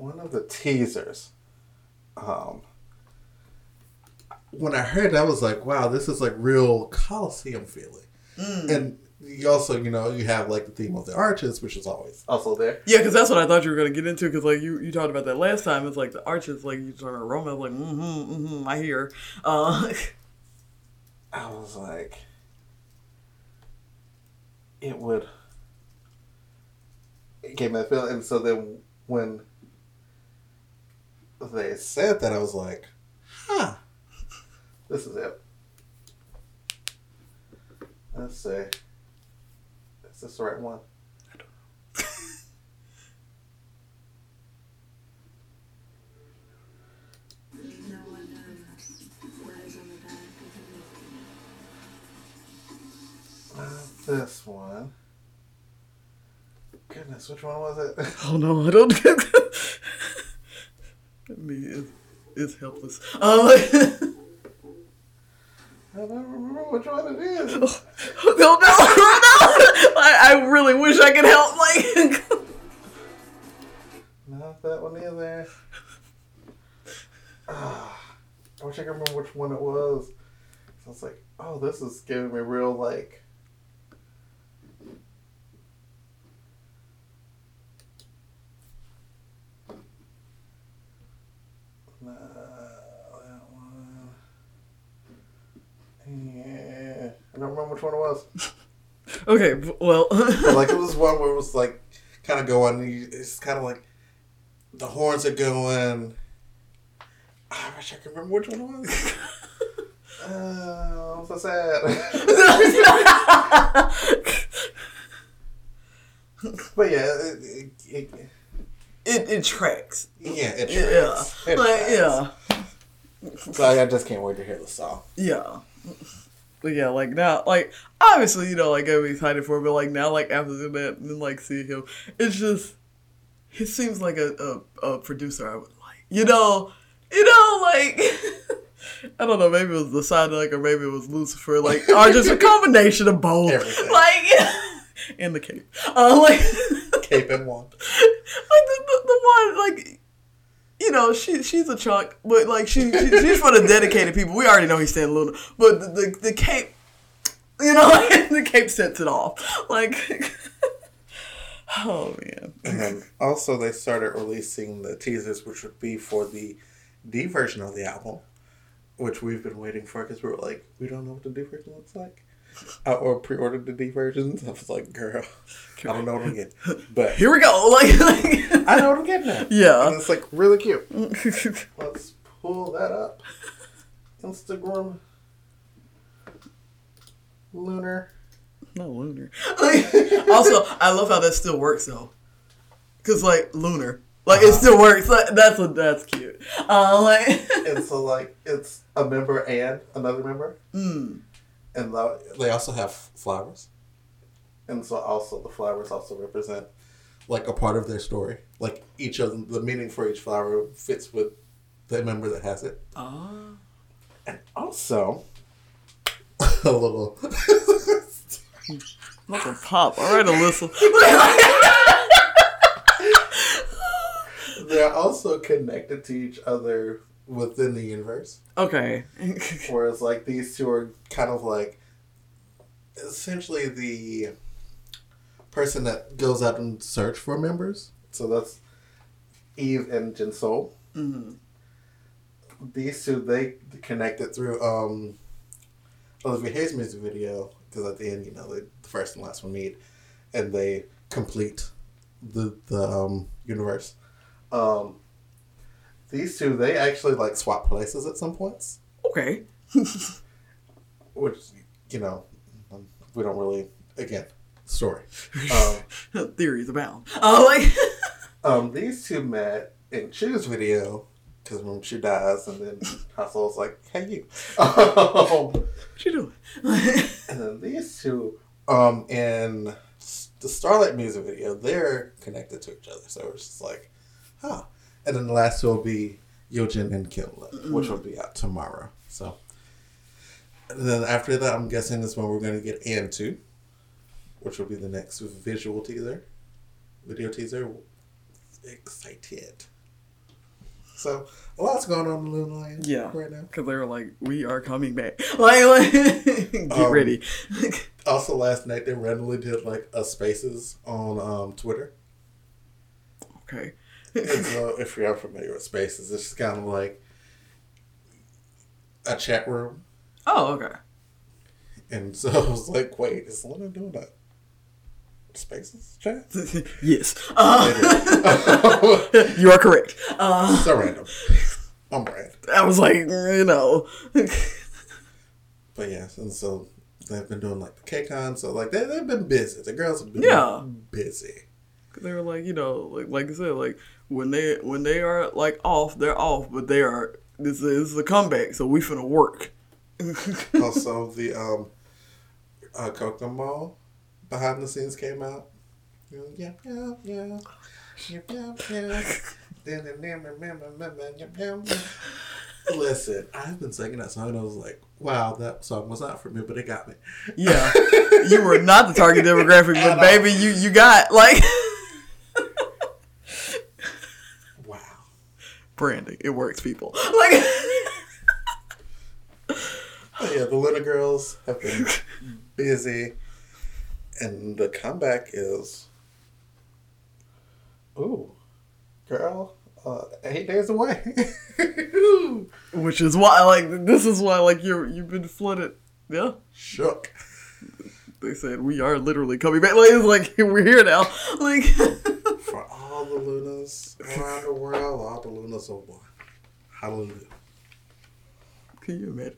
One of the teasers. Um. When I heard that, I was like, "Wow, this is like real Coliseum feeling." And you also, you know, you have like the theme of the arches, which is always also there. Yeah, because that's what I thought you were gonna get into. Because like you, you talked about that last time. It's like the arches, like you turn a Roma. Like mm-hmm, mm-hmm. I hear. Uh, I was like, it would. It gave me that feeling, and so then when they said that, I was like, huh, this is it. Let's see. Is this the right one? Back of Not this one. Goodness, which one was it? oh no, I don't. Me is is helpless. Uh, I don't remember which one it is. no, no, no. I, I really wish I could help. Like, Not that one either. Ah, I wish I could remember which one it was. So I was like, oh, this is giving me real like. Nah, that one. Yeah, I don't remember which one it was. okay, well, But like it was one where it was like kind of going. It's kind of like the horns are going. Ah, I wish I could remember which one it was. Oh, I'm so sad. but yeah, it, it, it, it it tracks. yeah, it Yeah, tracks. It like tracks. yeah. So I, I just can't wait to hear the song. Yeah. But yeah, like now, like obviously, you know, like I'm excited for it, but like now, like after that, and then like seeing him, it's just he seems like a, a, a producer I would like. You know, you know, like I don't know, maybe it was the side like, or maybe it was Lucifer, like, or just a combination of both. Everything. Like, and the cape, uh, like, Cape and one. like the, the, the one like you know she she's a chunk but like she, she she's for the dedicated people. We already know he's staying LOONA but the, the the cape you know the cape sets it off. Like oh man. And then also they started releasing the teasers, which would be for the D version of the album, which we've been waiting for because we were like, we don't know what the D version looks like. I, or pre-ordered the D versions. I was like, girl, I don't know what I'm getting, but here we go like, like I know what I'm getting at. Yeah. and it's like really cute. Let's pull that up. Instagram. Lunar. no lunar like, also I love how that still works though because like lunar like it still works like, that's what that's cute uh like and so like it's a member and another member. mm, And the- they also have flowers. and so also the flowers also represent like a part of their story. Like each of them, the meaning for each flower fits with the member that has it. Oh. And also a little Not a pop. All right, Alyssa. they're also connected to each other within the universe. okay. Whereas like these two are kind of like essentially the person that goes out and search for members. So that's Yves and JinSoul. hmm These two they connected through um Olivia Hye's music video because at the end, you know, they, the first and last one meet, and they complete the the um, universe. Um, these two they actually like swap places at some points. Okay. which you know um, we don't really again story um, Theories abound. Oh, like. um these two met in Chuu's video because when she dies and then Hustle's like hey you um, what you doing? and then these two um in the Starlight music video they're connected to each other so it's just like huh and then the last will be Yeojin and Kim which will be out tomorrow so and then after that I'm guessing is when we're going to get into which will be the next visual teaser video teaser excited so a lot's going on in LOONA Land Yeah. right now Because they were like, we are coming back. Like, like get Um, ready. Also, last night they randomly did like a Spaces on um, Twitter. okay. And so, if you're unfamiliar with Spaces, it's just kind of like a chat room. Oh, okay. And so I was like, wait, is LOONA doing a Spaces chat? yes. Uh, you are correct. Uh, so random. On brand. I was like, you know. But yes, and so they've been doing like the KCON. So, like, they, they've been busy. The girls have been Yeah. busy. they were like, you know, like like I said, like when they when they are like off, they're off, but they are this is a comeback, so we finna work. also, the um, uh, Kokomo behind the scenes came out. Yeah, yeah, yeah. Yeah, yeah, yeah. Listen, I've been singing that song and I was like, wow, that song was not for me, but it got me. Yeah, you were not the target demographic, but baby, you you got like Wow. Branding. It works, people. Like But yeah, the LOONA girls have been busy. And the comeback is, ooh, girl, uh, eight days away. which is why like this is why like you're you've been flooded. Yeah. Shook. They said we are literally coming back. Like it's like we're here now. Like For all the LOONAs around the world, all the LOONAs are one. Hallelujah. Can you imagine?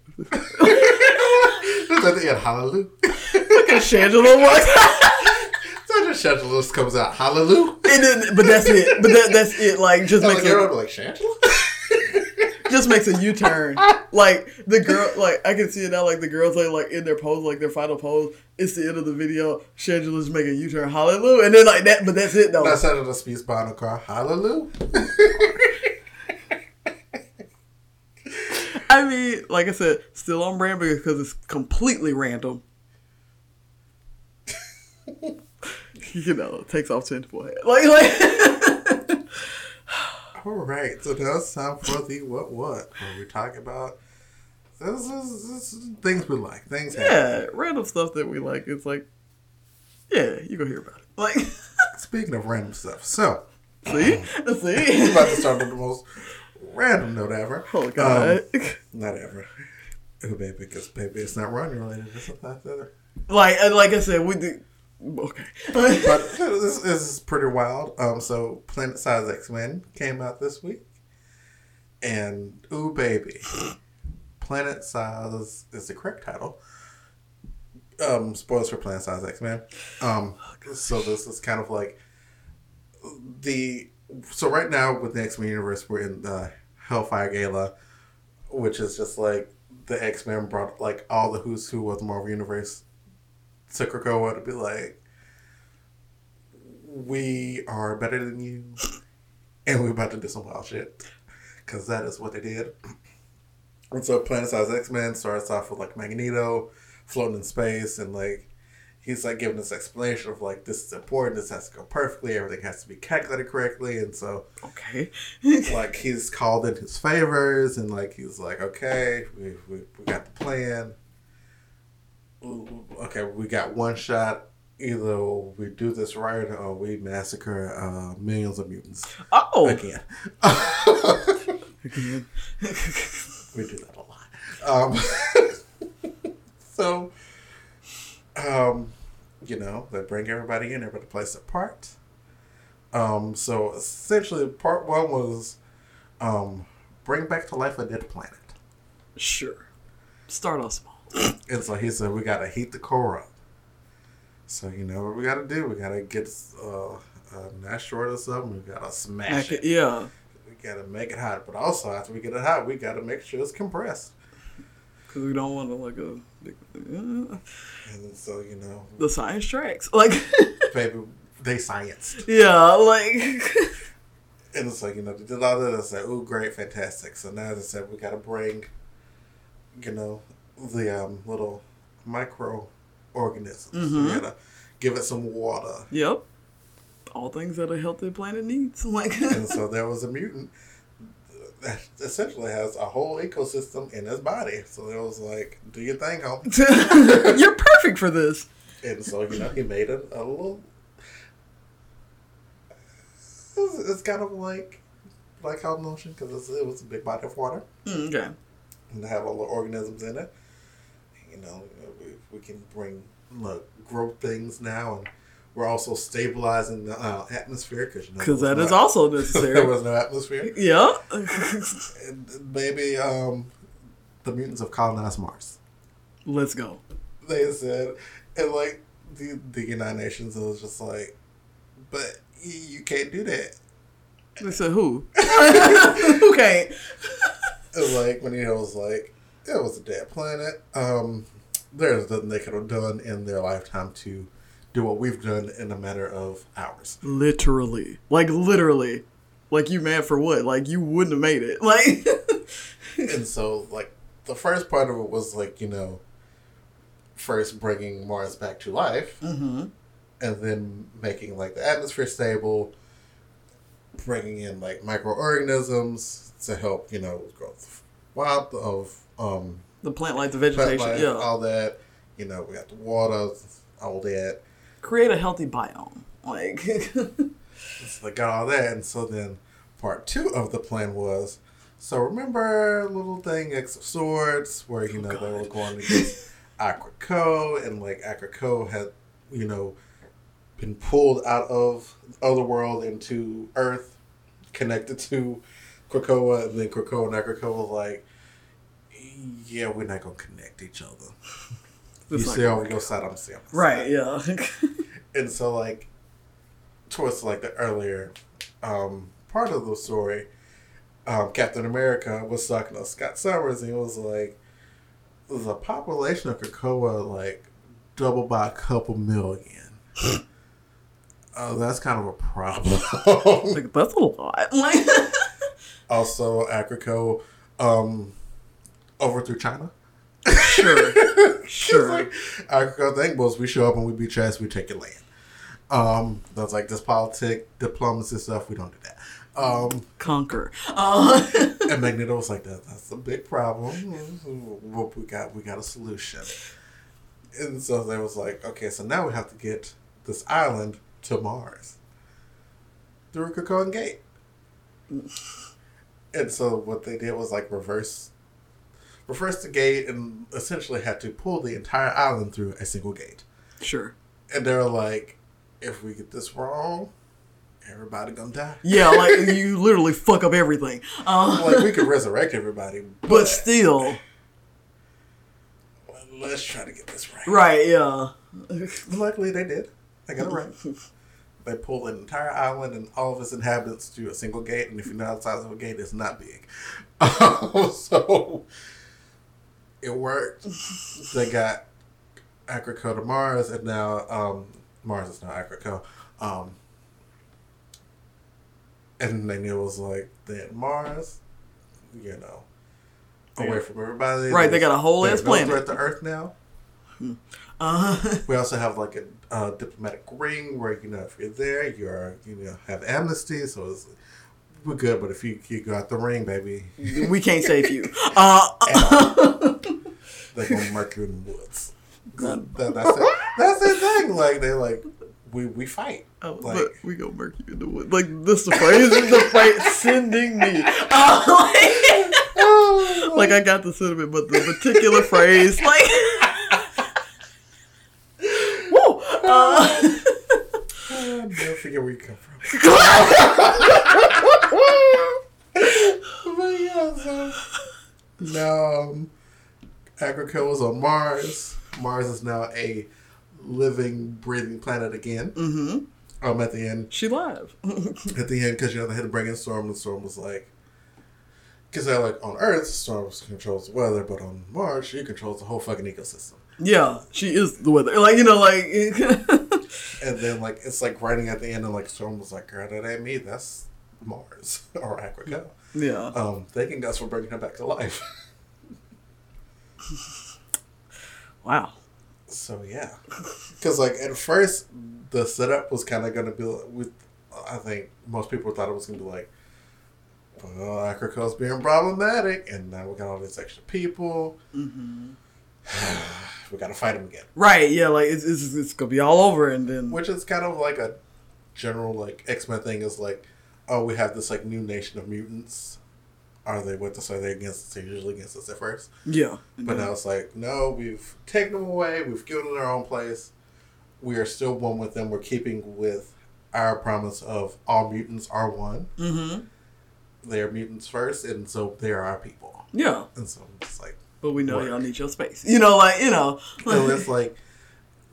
That's at the end. Hallelujah. Look at Shangela walks So just Shangela comes out. Hallelujah. but that's it. But that that's it. Like just I'm like, you're like Shangela? Just makes a U turn. Like the girl, like I can see it now. Like the girls are like in their pose, like their final pose. It's the end of the video. Shangela's making a U turn. Hallelujah, and then like that. But that's it though. That's out of the speech behind the car. Hallelujah. I mean, like I said, still on brand because it's completely random. you know, takes off tinfoil hat. Like, like. All right, so now it's time for the what what where we talk about this is, this is things we like, things happen. yeah, random stuff that we like. It's like, yeah, you go hear about it. Like, Speaking of random stuff, so see, we're um, see. about to start with the most random note ever. Oh God. Um, not ever. Oh baby, because baby, it's not running related. It's not that. like, uh, like I said, we do. Okay. But this, this is pretty wild. Um, so Planet Size X Men came out this week, and ooh baby, Planet Size is the correct title. Um, spoilers for Planet Size X Men. Um, so this is kind of like the so right now with the X Men universe, we're in the Hellfire Gala, which is just like the X Men brought like all the who's who of the Marvel universe to Krakoa to be like, we are better than you, and we're about to do some wild shit. Because that is what they did. And so Planet Size X Men starts off with like Magneto floating in space, and like he's like giving this explanation of like this is important, this has to go perfectly, everything has to be calculated correctly, and so Okay. like he's called in his favors, and like he's like, okay, we we, we got the plan. Okay, we got one shot. Either we do this right, or we massacre uh, millions of mutants oh. again. Again. We do that a lot. Um, so, um, you know, they bring everybody in, everybody plays their part. Um, so essentially, part one was um, bring back to life a dead planet. Sure. Start off small. And so he said, we got to heat the core up. So, you know what we got to do? We got to get uh, an asteroid or something. We got to smash it. Yeah. We got to make it hot. But also, after we get it hot, we got to make sure it's compressed. Because we don't want to, like, a big. Uh, And so, you know, the science tracks. Like, baby, they scienced. yeah, like. And it's like, you know, they did all that. I said, ooh, great, fantastic. So now, as I said, we got to bring, you know, the um, little microorganisms. Mhm. We got to give it some water. yep. All things that a healthy planet needs. Like, And so there was a mutant that essentially has a whole ecosystem in his body. So it was like, do your thing, homie. you're perfect for this. And so, you know, he made a, a little. It's, it's kind of like like Hell Ocean because it was a big body of water. Mm, okay. and they have all the organisms in it. You know, we, we can bring look grow things now, and we're also stabilizing the uh, atmosphere because you know there that was is also there necessary. was no atmosphere. yeah. And maybe um, the mutants have colonized Mars. Let's go. They said, and like the the United Nations was just like, but you, you can't do that. They said who? who can't? And like when he was like, it was a dead planet. Um, there's nothing they could have done in their lifetime to do what we've done in a matter of hours. Literally. Like, literally. Like, you mad for what? Like, you wouldn't have made it. Like, and so like the first part of it was like you know, first bringing Mars back to life, mm-hmm. and then making like the atmosphere stable, bringing in like microorganisms to help you know growth wild of um the plant life, the vegetation. life, yeah. all that. You know, we got the water, all that. Create a healthy biome. Like, So they got all that, and so then part two of the plan was. So remember little thing X of Swords where you know they were God. going against Akrakoa and like Akrakoa had you know been pulled out of other world into Earth, connected to Krakoa, and then Krakoa and Akrakoa was like, yeah, we're not gonna connect each other. You It's not see gonna on your side, I'm seeing. right, yeah. and so like towards like the earlier um part of the story um captain america was talking to scott summers and he was like the population of krakoa like doubled by a couple million uh, that's kind of a problem like, that's a lot. Like, also Akrakoa um overthrew china sure. Sure. like, Akrakoa thing was we show up and we beat your ass we take your land um that's like this politic diplomacy stuff we don't do that um Conquer. Uh, And Magneto was like, that, "That's a big problem. What we got? We got a solution." And so they was like, "Okay, so now we have to get this island to Mars through a Krakoan Gate." and so what they did was like reverse, reverse the gate, and essentially had to pull the entire island through a single gate. sure. And they're like, "If we get this wrong, everybody gonna die." Yeah, like, you literally fuck up everything. Uh, like we could resurrect everybody, but still. let's try to get this right. Right, yeah. Luckily, they did. They got it right. they pulled an entire island and all of its inhabitants through a single gate, and if you know the size of a gate, it's not big. so it worked. they got Akrakoa to Mars, and now um, Mars is now Akrakoa. Um, and it was like, then Mars, you know, away Yeah. from everybody. Right, they There's- got a whole ass planet. threat to Earth now. Uh, We also have like a uh, diplomatic ring where you know if you're there, you're you know have amnesty, so it's, we're good. But if you you go out the ring, baby, we can't save you. Uh, they're gonna murk you in the woods. That, that's it. That's the thing. Like they're like, we we fight. Oh, Like- but we gonna murk you in the woods. Like this the phrase is the fight sending me. Uh, like, like I got the sentiment, but the particular phrase, like, woo. Uh, I never forget where you come from. but yeah, so um, Agricola was on Mars. Mars is now a living, breathing planet again. mm-hmm. Um, at the end, She live. at the end, because you know they had to bring in Storm, and Storm was like, because they're like on Earth, Storm controls the weather, but on Mars, she controls the whole fucking ecosystem. yeah, she is the weather. Like you know, like And then like it's like writing at the end, and like Storm was like, "Girl, that ain't me. That's Mars or Agricola." yeah. Um, thanking us for bringing her back to life. Wow. So yeah, because like at first the setup was kind of gonna be with. I think most people thought it was gonna be like, well, Agricola's being problematic, and now we got all these extra people. Mm-hmm. we got to fight them again, Right. Yeah. Like it's, it's it's gonna be all over, and then which is kind of like a general like X Men thing. Is like, oh, we have this like new nation of mutants. Are they with us? Are they against us? They're usually against us at first. yeah. But now it's like, no, we've taken them away. We've given them their own place. We are still one with them. We're keeping with our promise of all mutants are one. Mm-hmm. They are mutants first, and so they are our people. Yeah. And so it's like, But we know Work. y'all need your space. You know, like you know. and it's like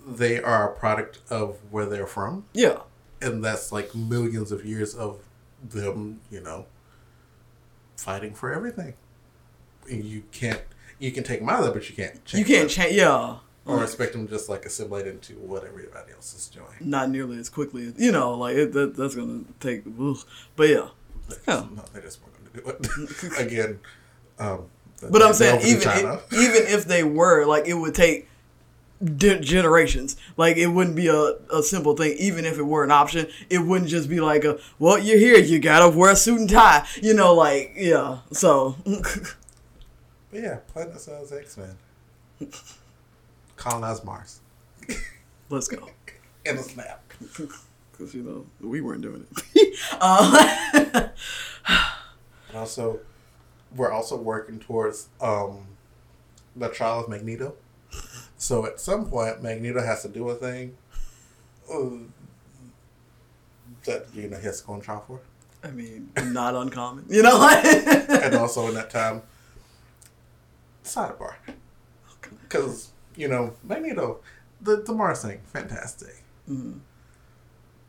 they are a product of where they're from, yeah. and that's like millions of years of them, you know, fighting for everything. You can't, you can take them out of there, but you can't. Change you can't change. Yeah. or expect them to just like assimilate into what everybody else is doing. Not nearly as quickly as you know. Like it, that, that's gonna take. ugh. But yeah. Yeah. No, they just weren't going to do it again. Um, But I'm saying even China. even if they were like it would take generations. Like it wouldn't be a, a simple thing. Even if it were an option, it wouldn't just be like a well you're here you gotta wear a suit and tie. You know like yeah. So But yeah, Planet X Men colonize Mars let's go. in a snap. Because you know we weren't doing it. uh, And also, we're also working towards um, the trial of Magneto. So at some point, Magneto has to do a thing uh, that you know he has to trial for. I mean, not uncommon. You know. and also in that time, sidebar. Because, you know, Magneto, the, the Mars thing, fantastic. Mhm.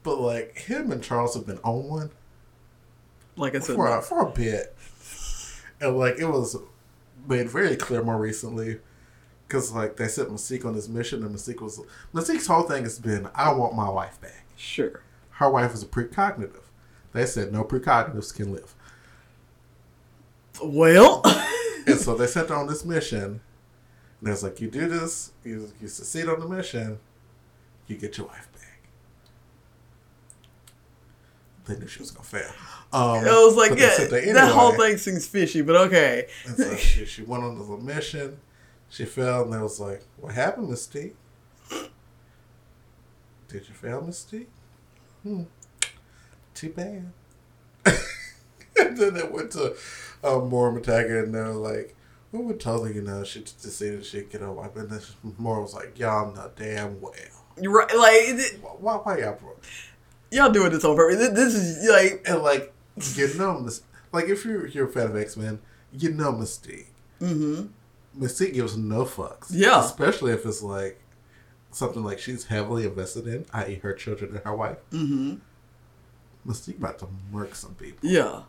But, like, him and Charles have been on one like I said, for a, for a bit. And, like, it was made very clear more recently. Because, like, they sent Mystique on this mission, and Mystique was. Mystique's whole thing has been, I want my wife back. sure. Her wife is a precognitive. They said no precognitives can live. Well, And so they sent her on this mission. And it's like, you do this, you, you succeed on the mission, you get your wife back. They knew she was to fail. Um, I was like, yeah, her that whole thing seems fishy, but okay. And so she, she went on the mission, she fell and they was like, what happened, Mystique? Did you fail, Mystique? Hmm. Too bad. and then they went to um, Moira McTaggart, and they were like, we were told her, you know, she just decided she'd get her wife. And then was like, y'all know damn well. You're right. Like it- Why, why y'all bro? y'all doing this on purpose. This- is like, And like, you know, Mys- like if you're, you're a fan of X Men, you know Mystique. mm-hmm. Mystique gives no fucks. Yeah. Especially if it's like something like she's heavily invested in, i.e., her children and her wife. Mm-hmm. Mystique about to murk some people Yeah.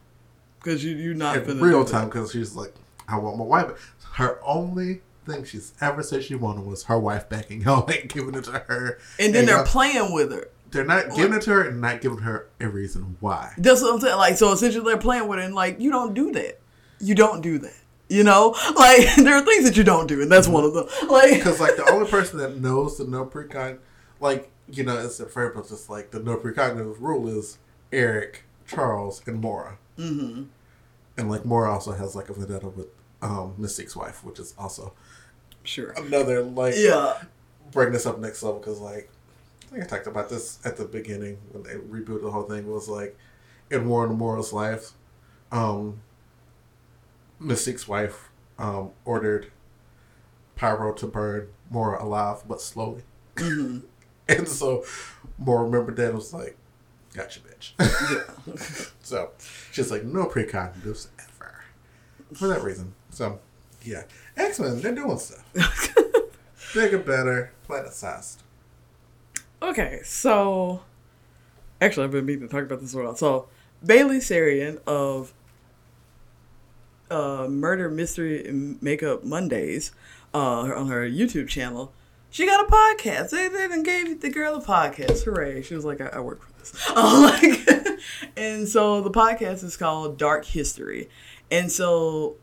Because you, you're not in real time because she's like, I want my wife. Her only thing she's ever said she wanted was her wife back, and y'all ain't giving it to her. And then they're playing with her. they're not giving it to her and not giving her a reason why. That's what I'm saying. Like, so essentially, they're playing with it, and like, you don't do that. You don't do that. You know, like there are things that you don't do, and that's one of them. Like, Because like the only person that knows the no precon, like you know, it's a fair, but just like the no precognitive rule is Erik, Charles, and Moira. Mm-hmm. And like Moira also has like a vendetta with um, Mystique's wife, which is also sure. another like Yeah. bring this up next level because like I think I talked about this at the beginning when they rebooted the whole thing was like in Warren Moira's life, um, Mystique's wife um, ordered Pyro to burn Moira alive but slowly, and so Moira remembered that and was like, "Gotcha, bitch." so she's like, "No precognitives ever," for that reason. So yeah, X Men they're doing stuff. Bigger, better, planet sized. Okay, so actually, I've been meaning to talk about this for a while. So Bailey Sarian of uh, Murder Mystery Makeup Mondays uh, on her YouTube channel, she got a podcast. They, they even gave the girl a podcast. Hooray! She was like, "I, I work for this." Um, like, and so the podcast is called Dark History, and so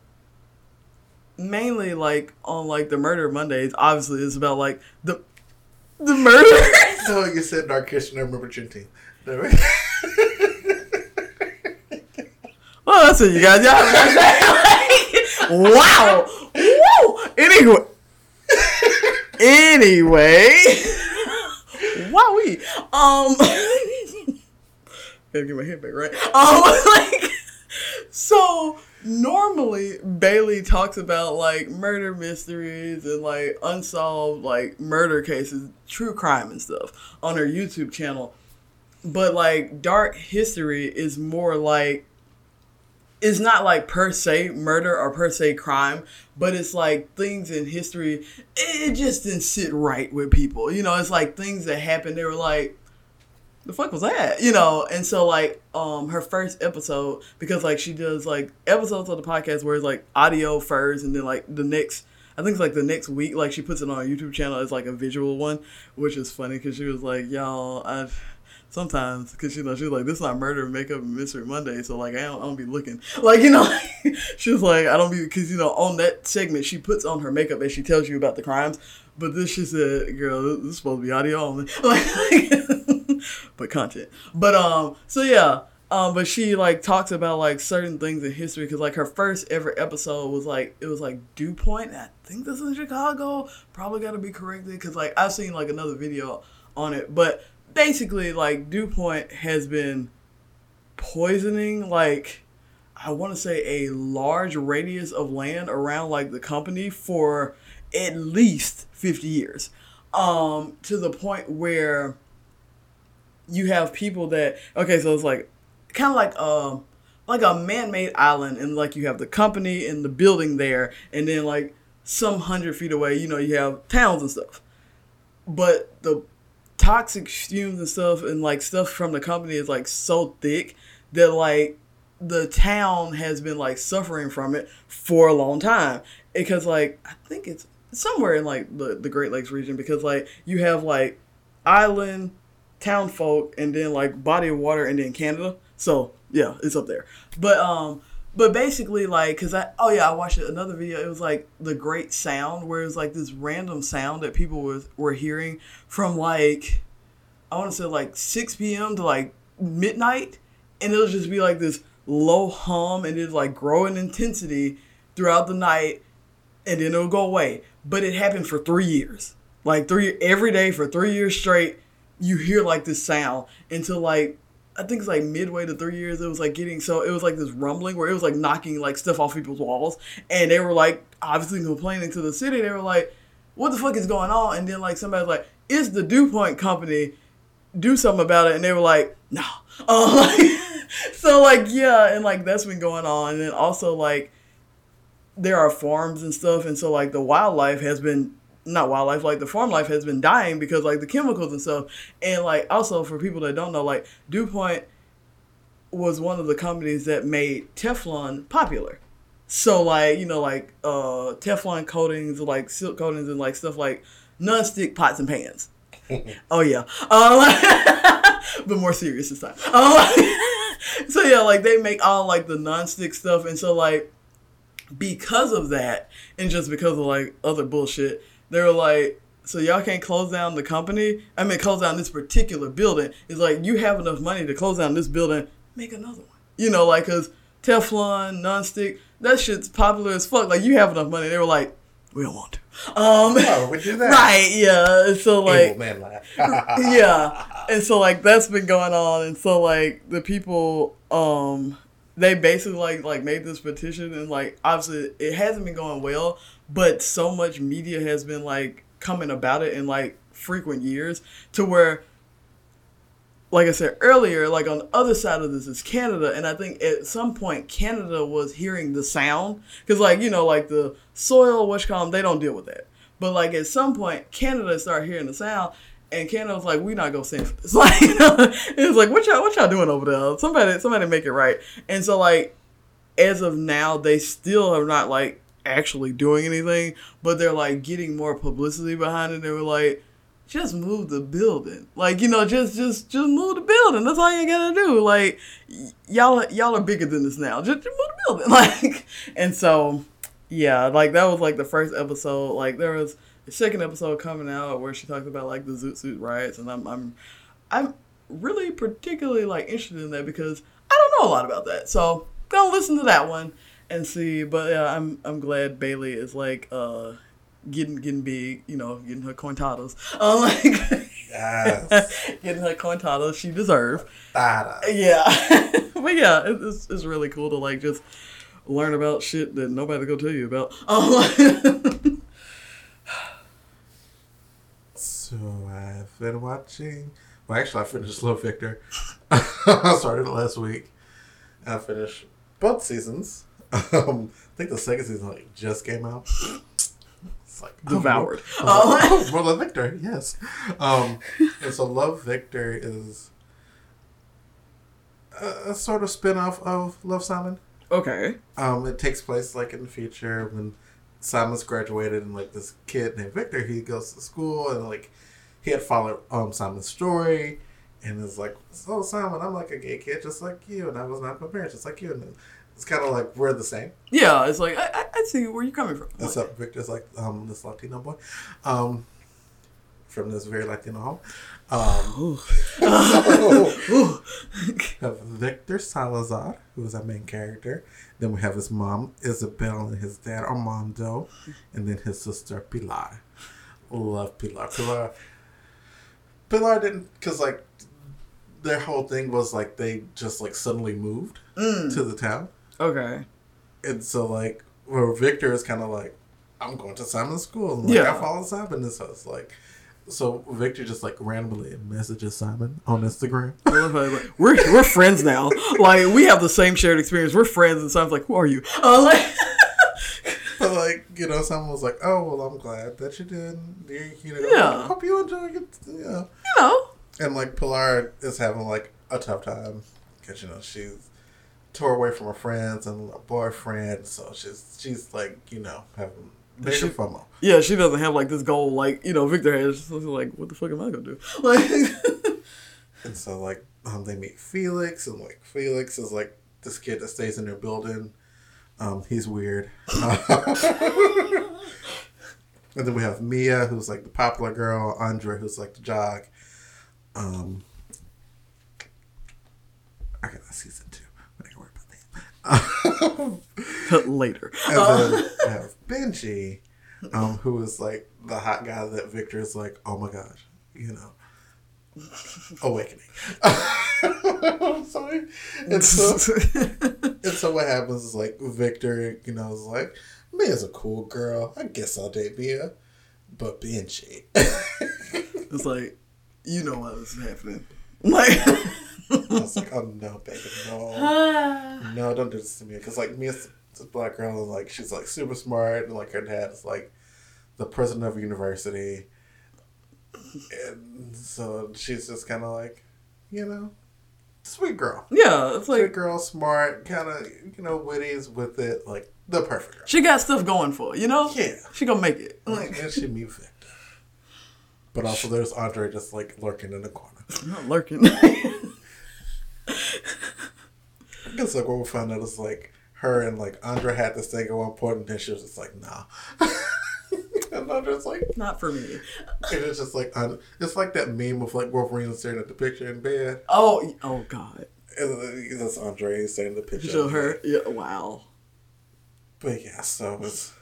mainly like on like the Murder Mondays, obviously it's about like the the murder. So you said Dark History, I remember Juneteenth. Well, that's it, you guys. Y'all have a nice day. Like, wow. Woo. Anyway. Anyway. Wowee. Um. Gotta get my head back right. Um. Like. So normally Bailey talks about like murder mysteries and like unsolved like murder cases, true crime and stuff on her YouTube channel. But like dark history is more like it's not like per se murder or per se crime, but it's like things in history. It just didn't sit right with people. You know, it's like things that happened. They were like, the fuck was that? You know, and so like um her first episode because like she does like episodes of the podcast where it's like audio first and then like the next I think it's like the next week like she puts it on her YouTube channel as like a visual one, which is funny because she was like, y'all, I've sometimes because you know she was like this is not murder makeup and mystery monday so like i don't, I don't be looking. Like you know she was like i don't be because you know on that segment she puts on her makeup and she tells you about the crimes but this she said girl this is supposed to be audio only. Like but content. But um so yeah um but she like talks about like certain things in history because like her first ever episode was like it was like DuPont i think this is in chicago probably got to be corrected because like i've seen like another video on it but basically like DuPont has been poisoning like I want to say a large radius of land around like the company for at least 50 years. Um to the point where you have people that okay, so it's like kind of like um like a man-made island and like you have the company and the building there and then like some hundred feet away, you know, you have towns and stuff. But the toxic fumes and stuff and like stuff from the company is like so thick that like the town has been like suffering from it for a long time. Because like i think it's somewhere in like the, the great lakes region because like you have like island town folk and then like body of water and then canada. So yeah it's up there. But um but basically like because i oh yeah i watched another video. It was like the great sound where it was like this random sound that people was were hearing from like i want to say like 6 p.m to like midnight. And it'll just be like this low hum and it's like grow in intensity throughout the night. And then it'll go away. But it happened for three years. Like three every day for three years straight you hear like this sound. Until like I think it's like midway to three years. It was like getting so it was like this rumbling where it was like knocking like stuff off people's walls, and they were like obviously complaining to the city. They were like, "What the fuck is going on?" And then like somebody's like, "It's the DuPont company. Do something about it." And they were like, "No." Oh, like, so like yeah, and like that's been going on, and then also like there are farms and stuff, and so like the wildlife has been not wildlife, like the farm life has been dying because like the chemicals and stuff. And like also for people that don't know, like DuPont was one of the companies that made Teflon popular. So like, you know, like uh Teflon coatings, like silk coatings and like stuff like non-stick pots and pans. oh yeah. Uh, but more serious this time. Um, so yeah, like they make all like the non-stick stuff, and so like because of that, and just because of like other bullshit, they were like, so y'all can't close down the company. I mean, close down this particular building. It's like you have enough money to close down this building, make another one. You know, like cause Teflon, non-stick, that shit's popular as fuck. Like you have enough money. They were like, we don't want to. Um, Oh, we do that. right? Yeah. So like, Evil man laugh. yeah and so like that's been going on and so like the people um they basically like like made this petition and like obviously it hasn't been going well but so much media has been like coming about it in like frequent years to where like I said earlier, like on the other side of this is Canada, and I think at some point Canada was hearing the sound because, like you know, like the soil, call them, they don't deal with that. But like at some point, Canada started hearing the sound, and Canada was like, "We not gonna for this." Like it's like, "What y'all, what y'all doing over there? Somebody, somebody make it right." And so like, as of now, they still have not like actually doing anything, but they're like getting more publicity behind it. They were like, just move the building. Like, you know, just just just move the building. That's all you gotta do. Like y'all y'all are bigger than this now. Just, just move the building. Like and so yeah, like that was like the first episode. Like there was a second episode coming out where she talked about like the Zoot Suit riots and I'm I'm I'm really particularly like interested in that because I don't know a lot about that. So go listen to that one and see. But yeah, I'm I'm glad Bailey is like uh getting getting big, you know, getting her cointados. Um, like Yes. getting her cointados she deserves. Tada. Yeah, but yeah, it, it's it's really cool to like just learn about shit that nobody gonna tell you about. Um, So I've been watching. Well, actually, I finished Slow Victor. I started it last week. I finished both seasons. Um, I think the second season like just came out. It's like oh, Devoured. Like, oh, well, Love Victor, yes. Um, and so Love Victor is a, a sort of spin-off of Love Simon. okay, Um, it takes place like in the future when Simon's graduated and like this kid named Victor, he goes to school and like he had followed um Simon's story and is like, "Oh, Simon, I'm like a gay kid just like you, and I was not my parents just like you." And it's kind of like we're the same. yeah, it's like I, I, I see where you're coming from. Except Victor's like um this Latino boy, um, from this very Latino home. Um, so, have Victor Salazar, who is our main character. Then we have his mom, Isabel, and his dad, Armando. And then his sister, Pilar. Love Pilar. Pilar, Pilar didn't, because, like, their whole thing was, like, they just, like, suddenly moved Mm, to the town. Okay, And so, like, where Victor is kind of like, I'm going to Simon's school. Like, Yeah. I follow Simon. And so it's like, so Victor just, like, randomly messages Simon on Instagram. I love how, like, we're we're friends now. Like we have the same shared experience. We're friends, and Simon's like, who are you? Uh, like, But like, you know, Simon was like, "Oh, well, I'm glad that you did. You, you know, Yeah. hope you enjoy it." Yeah, you know, and like Pilar is having like a tough time because you know she's tore away from her friends and a boyfriend, so she's she's like you know having major She- FOMO. yeah, she doesn't have like this goal like you know Victor has. So she's like, what the fuck am I gonna do? Like, And so like um, they meet Felix, and like Felix is like this kid that stays in their building. Um, he's weird. and then we have Mia, who's like the popular girl. Andre, who's like the jock. Um, I got season two. I ain't worry about that. Later. and Uh, then we have Benji, um, who is like the hot guy that Victor is like, oh my gosh, you know, awakening. I'm sorry. And so, and so what happens is like Victor, you know, is like, Mia's a cool girl. I guess I'll date Mia. But Benji. it's like, you know what is happening. Like, I was like, oh no, baby, no. No, don't do this to me. Because, like, Mia's this black girl, and, like, she's, like, super smart, and, like, her dad is, like, the president of a university. And so she's just kind of like, you know, sweet girl. yeah, it's like Sweet girl, smart, kind of, you know, witty's with it, like, the perfect girl. she got stuff going for her, you know. Yeah. She gonna make it. Like, and she meet Victor. But also there's Andre just like lurking in the corner. Not lurking. It's like what we found out is like her and like Andre had this thing at one point, and then she was just like, nah. and Andre's like, Not for me. and it's just like, it's like that meme of like Wolverine staring at the picture in bed. Oh, oh God. And uh, that's Andre staring at the picture. Show her. Yeah. Wow. But yeah, so it's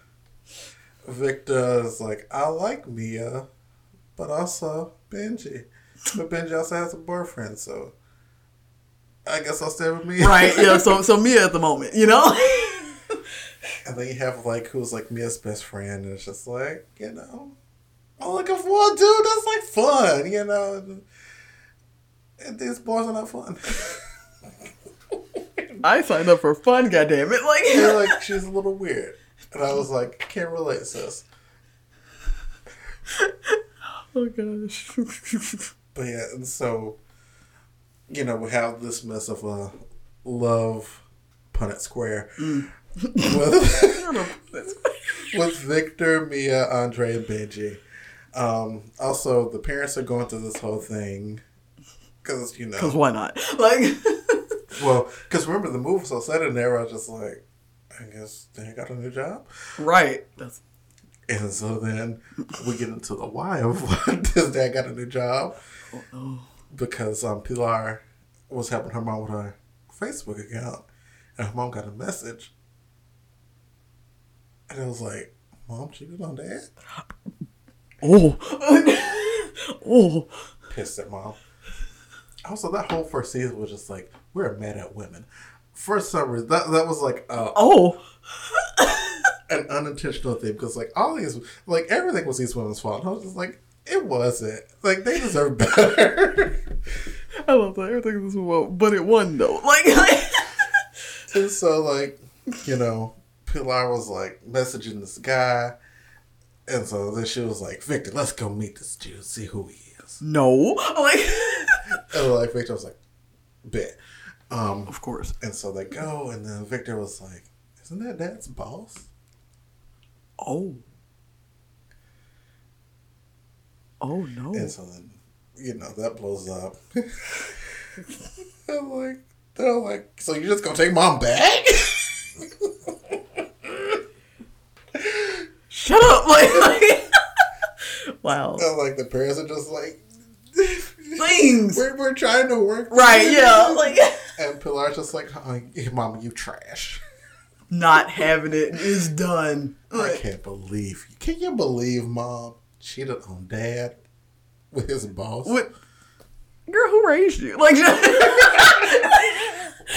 Victor is like, I like Mia, but also Benji. But Benji also has a boyfriend, so I guess I'll stay with Mia. Right. Yeah. So so Mia at the moment, you know. And then you have like who's like Mia's best friend, and it's just like you know, I'm looking for a dude that's like fun, you know. And these boys are not fun. I signed up for fun. Goddamn it! Like. Like she's a little weird, and I was like, I can't relate, sis. Oh gosh. But yeah, and so you know we have this mess of a love Punnett Square with with Victor, Mia, Andre, and Benji. Um, also, the parents are going through this whole thing because you know Cause why not? Like. Well, because remember the move was so sudden, I was just like, I guess they got a new job. right. That's. And so then we get into the why of what his dad got a new job. Oh. Because um, Pilar was helping her mom with her Facebook account, and her mom got a message. And it was like, Mom cheated on dad? Oh. oh. Pissed at mom. Also, that whole first season was just like, we're mad at women. For some reason, that, that was like, uh, Oh. an unintentional thing because like all these like everything was these women's fault. And I was just like, it wasn't. Like they deserve better. I love that everything was well, but it won though. Like. and so like, you know, Pilar was like messaging this guy. And so then she was like, Victor, let's go meet this dude, see who he is. no. Like. And like Victor was like, bet. Um of course. and so they go and then Victor was like, Isn't that dad's boss? Oh. Oh no. And so then, you know, that blows up. I'm like, they're like, so you're just gonna take mom back? Shut up! Like. like wow. And like the parents are just like, Things. we're, we're trying to work. Right. Yeah. Like. And Pilar's just like, oh, mom, you trash. Not having it is done. I can't believe. Can you believe mom cheated on dad with his boss? what? Girl, who raised you? Like.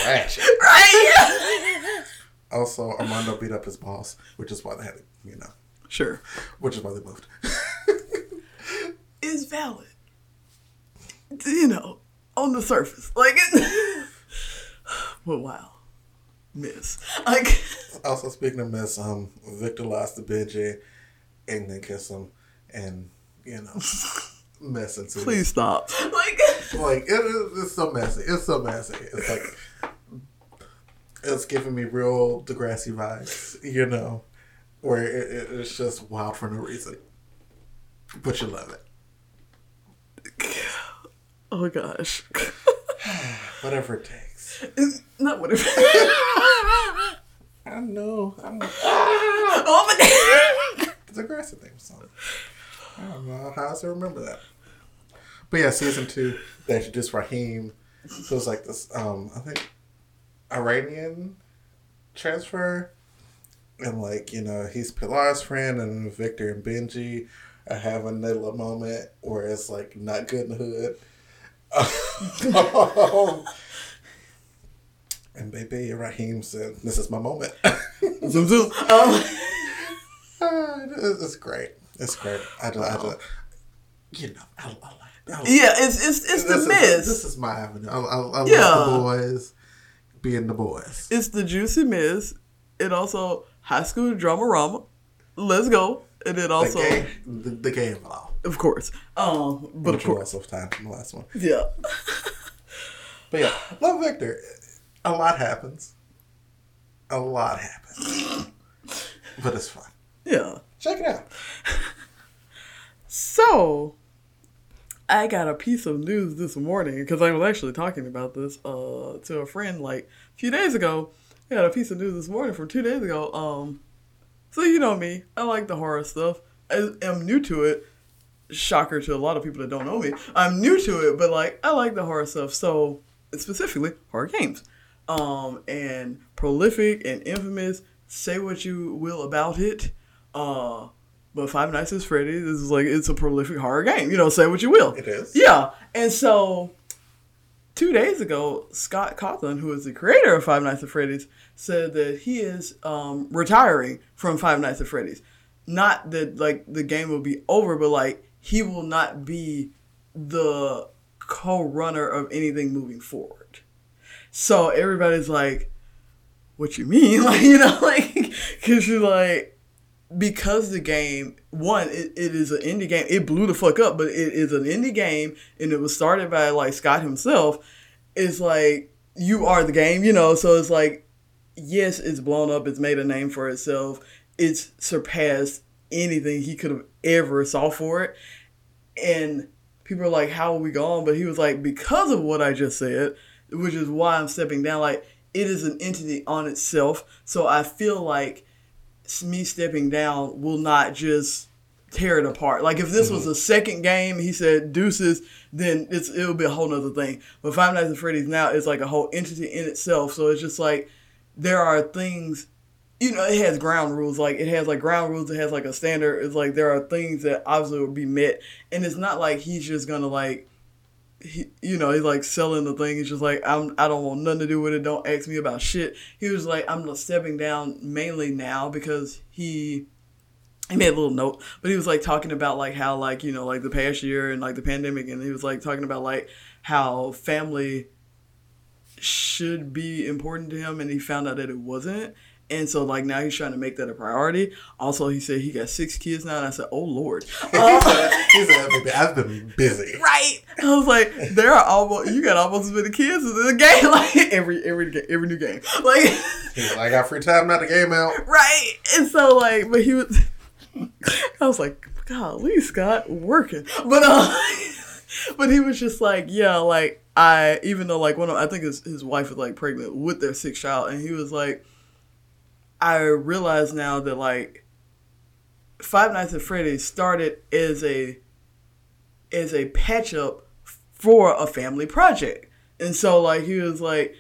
Trash. right. Also, Armando beat up his boss, which is why they had to, you know, Sure. which is why they moved. Is valid. You know, on the surface, like. well, wow. Miss. Like. Also, speaking of Miss, um, Victor lost to Benji, and then kiss him, and you know, mess into Please stop. Like. Like it is, it's so messy. It's so messy. It's like it's giving me real Degrassi vibes, you know, where it, it, it's just wild for no reason, but you love it. Oh my gosh. Whatever it takes. It's not whatever. I know. I'm oh my god. It's a Degrassi theme song. I don't know how else I remember that. But yeah, season two, they introduced Raheem. So it's like this, um, I think, Iranian transfer. And like, you know, he's Pilar's friend, and Victor and Benji are having their little moment where it's like not good in the hood. Um, and baby Raheem said, This is my moment. Zoom zoom. Um, Uh, it's great. It's great. I just, I just you know, I, I like I, yeah, it's it's it's the this miss. This is my avenue. I, I, I Yeah. love the boys being the boys. it's the juicy miss. It also high school drama rama. Let's go. And then The also, game, the, the game of it of course. Um, but Which of course, also time from the last one. yeah. But yeah, love Victor. A lot happens. A lot happens. but it's fun. Yeah. Check it out. So, I got a piece of news this morning because I was actually talking about this uh, to a friend like a few days ago. I got a piece of news this morning from two days ago. Um, so you know me, I like the horror stuff. I am new to it. Shocker to a lot of people that don't know me. I'm new to it, but like I like the horror stuff. So specifically horror games. Um, and prolific and infamous. Say what you will about it. Uh, but Five Nights at Freddy's is like it's a prolific horror game. You know, say what you will. It is. Yeah, and so two days ago, Scott Cawthon, who is the creator of Five Nights at Freddy's, said that he is um, retiring from Five Nights at Freddy's. Not that like the game will be over, but like he will not be the co-runner of anything moving forward. So everybody's like, "What you mean?" Like you know, like because you're like because the game one it, it is an indie game. It blew the fuck up but it is an indie game and it was started by like scott himself. It's like you are the game you know? So it's like yes it's blown up. It's made a name for itself. It's surpassed anything he could have ever saw for it. And people are like how are we going but he was like because of what i just said which is why i'm stepping down. Like it is an entity on itself. So i feel like me stepping down will not just tear it apart. Like if this was mm-hmm. a second game, he said deuces, then it's it'll be a whole nother thing. But Five Nights at Freddy's now is like a whole entity in itself. So it's just like there are things you know, it has ground rules. Like it has like ground rules. It has like a standard. It's like there are things that obviously will be met, and it's not like he's just gonna like he, you know, he's like selling the thing. He's just like, I'm, I don't want nothing to do with it. Don't ask me about shit. He was like, I'm just stepping down mainly now because he, he made a little note, but he was like talking about like how like you know like the past year and like the pandemic, and he was like talking about like how family should be important to him, and he found out that it wasn't. And so, like now, he's trying to make that a priority. Also, he said he got six kids now, and I said, "Oh Lord." he said, he said, I've been busy. right. I was like, there are almost you got almost as many kids as in the game, like every every every new game, like, I got free time, not the game out. right. And so like, but he was, I was like, golly, Scott, working, but uh, but he was just like, yeah, like I even though like one of I think his his wife was like pregnant with their sixth child, and he was like, I realize now that like Five Nights at Freddy's started as a as a patch up for a family project. And so like he was like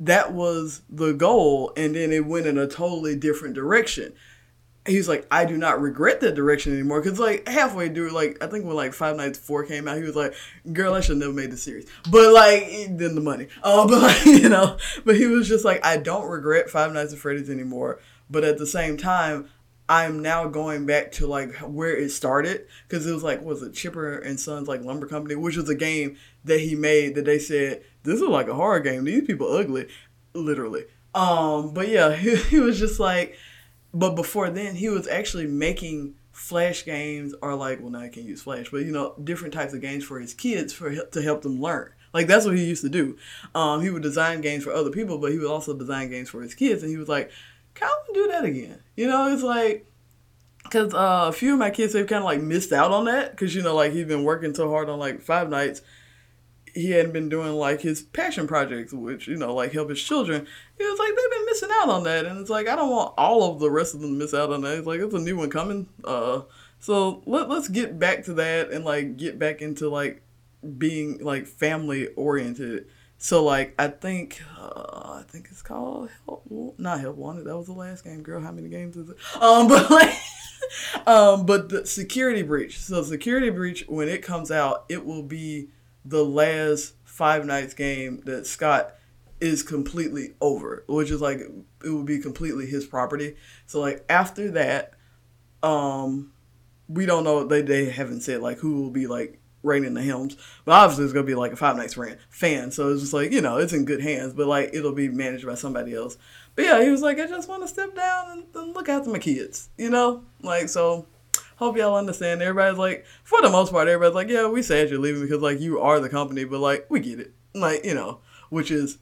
that was the goal and then it went in a totally different direction. He was like, I do not regret that direction anymore. Cause like halfway through, like I think when like Five Nights Four came out, he was like, "Girl, I should never made the series." But like, then the money. Oh, but like, you know, but he was just like, I don't regret Five Nights at Freddy's anymore. But at the same time, I'm now going back to like where it started because it was like was it Chipper and Sons like Lumber Company, which was a game that he made that they said this is like a horror game. These people ugly, literally. Um, but yeah, he, he was just like, but before then he was actually making flash games or like well now I can't use flash, but you know different types of games for his kids for to help them learn. Like that's what he used to do. Um, he would design games for other people, but he would also design games for his kids, and he was like, "Can I do that again?" You know, it's like because uh, a few of my kids they've kind of like missed out on that because you know like he's been working so hard on like Five Nights. He hadn't been doing like his passion projects, which you know like help his children. He was like they've been missing out on that, and it's like I don't want all of the rest of them to miss out on that. It's like it's a new one coming. Uh, so let let's get back to that and like get back into like being like family oriented. So like I think uh, I think it's called Help, not Help Wanted. That was the last game, girl. How many games is it? Um, but like, um, but the security breach. So security breach when it comes out, it will be the last Five Nights game that Scott is completely over, which is like it would be completely his property. So like after that, um, we don't know. They they haven't said like who will be like reigning the helms, but obviously it's gonna be like a Five Nights fan fan. So it's just like you know it's in good hands, but like it'll be managed by somebody else. But yeah, he was like, I just want to step down and, and look after my kids, you know, like so. Hope y'all understand. Everybody's like, for the most part, everybody's like, yeah, we sad you're leaving because like you are the company, but like we get it, like you know, which is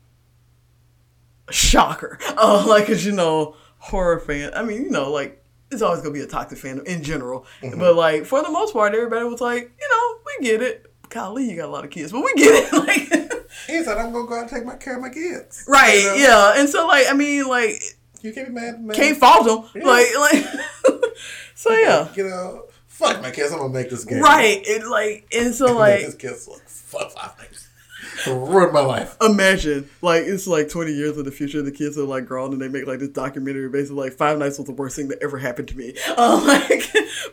a shocker. Uh, like, cause you know, horror fan. I mean, you know, like it's always gonna be a toxic fandom in general. But like for the most part, everybody was like, you know, we get it. golly, you got a lot of kids, but we get it. Like, He said, I'm gonna go out and take my care of my kids. right? You know? Yeah, and so like, I mean, like, You can't be mad, man. can't fault them. Yeah. Like, like, so yeah, You know, fuck my kids. I'm gonna make this game. right. And like, and so Like, like, his kids look fuck five nights. Ruined my life. imagine like it's like 20 years in the future the kids are like grown and they make like this documentary basically like five nights was the worst thing that ever happened to me um, like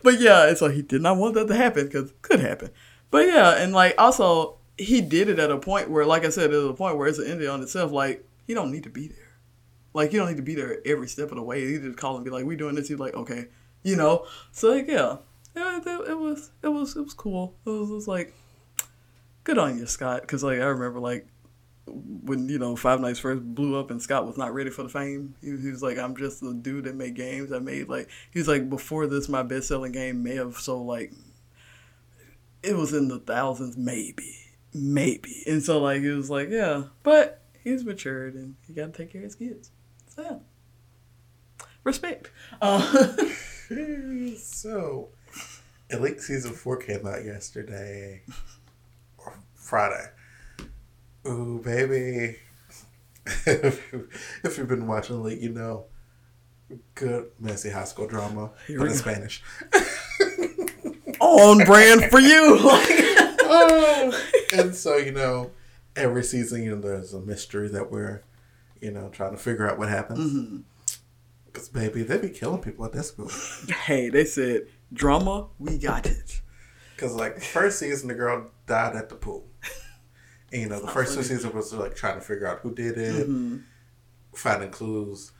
but yeah it's like he did not want that to happen because could happen but yeah and like also he did it at a point where like i said at a point where it's an ending on itself like he don't need to be there like you don't need to be there every step of the way he just call and be like we doing this he's like okay you know so like yeah it, it, it was it was it was cool it was, it was like good on you scott because like i remember like when you know Five Nights first blew up and Scott was not ready for the fame, he, he was like, "I'm just a dude that made games. I made like he was like before this, my best selling game may have sold like it was in the thousands, maybe, maybe." And so like he was like, "Yeah," but he's matured and he got to take care of his kids. So yeah, respect. Uh, so, Elite Season 4 came out yesterday. Or Friday. Ooh, baby. if, you, if you've been watching Elite, you know. Good, messy high school drama, Here but in go. Spanish. on brand for you. Oh. And so, you know, every season, you know, there's a mystery that we're, you know, trying to figure out what happens. Mm-hmm. Because, baby, they be killing people at that school. hey, they said drama, we got it. Because, like, first season, the girl died at the pool. And, you know, the first two seasons was, like, trying to figure out who did it, Mm-hmm. finding clues,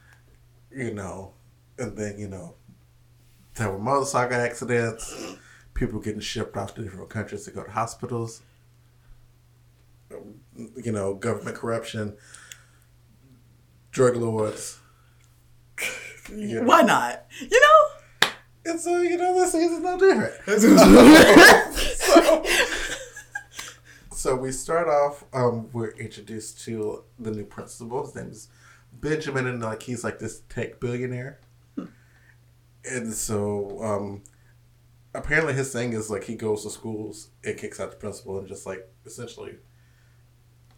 you know. And then, you know, there were motorcycle accidents, people getting shipped off to different countries to go to hospitals, you know, government corruption, drug lords. Yeah. Why not? You know. And so, you know, this season's no different. so, so we start off. Um, we're introduced to the new principal. His name is Benjamin, and like he's like this tech billionaire. And so, um, apparently, his thing is like he goes to schools and kicks out the principal and just like essentially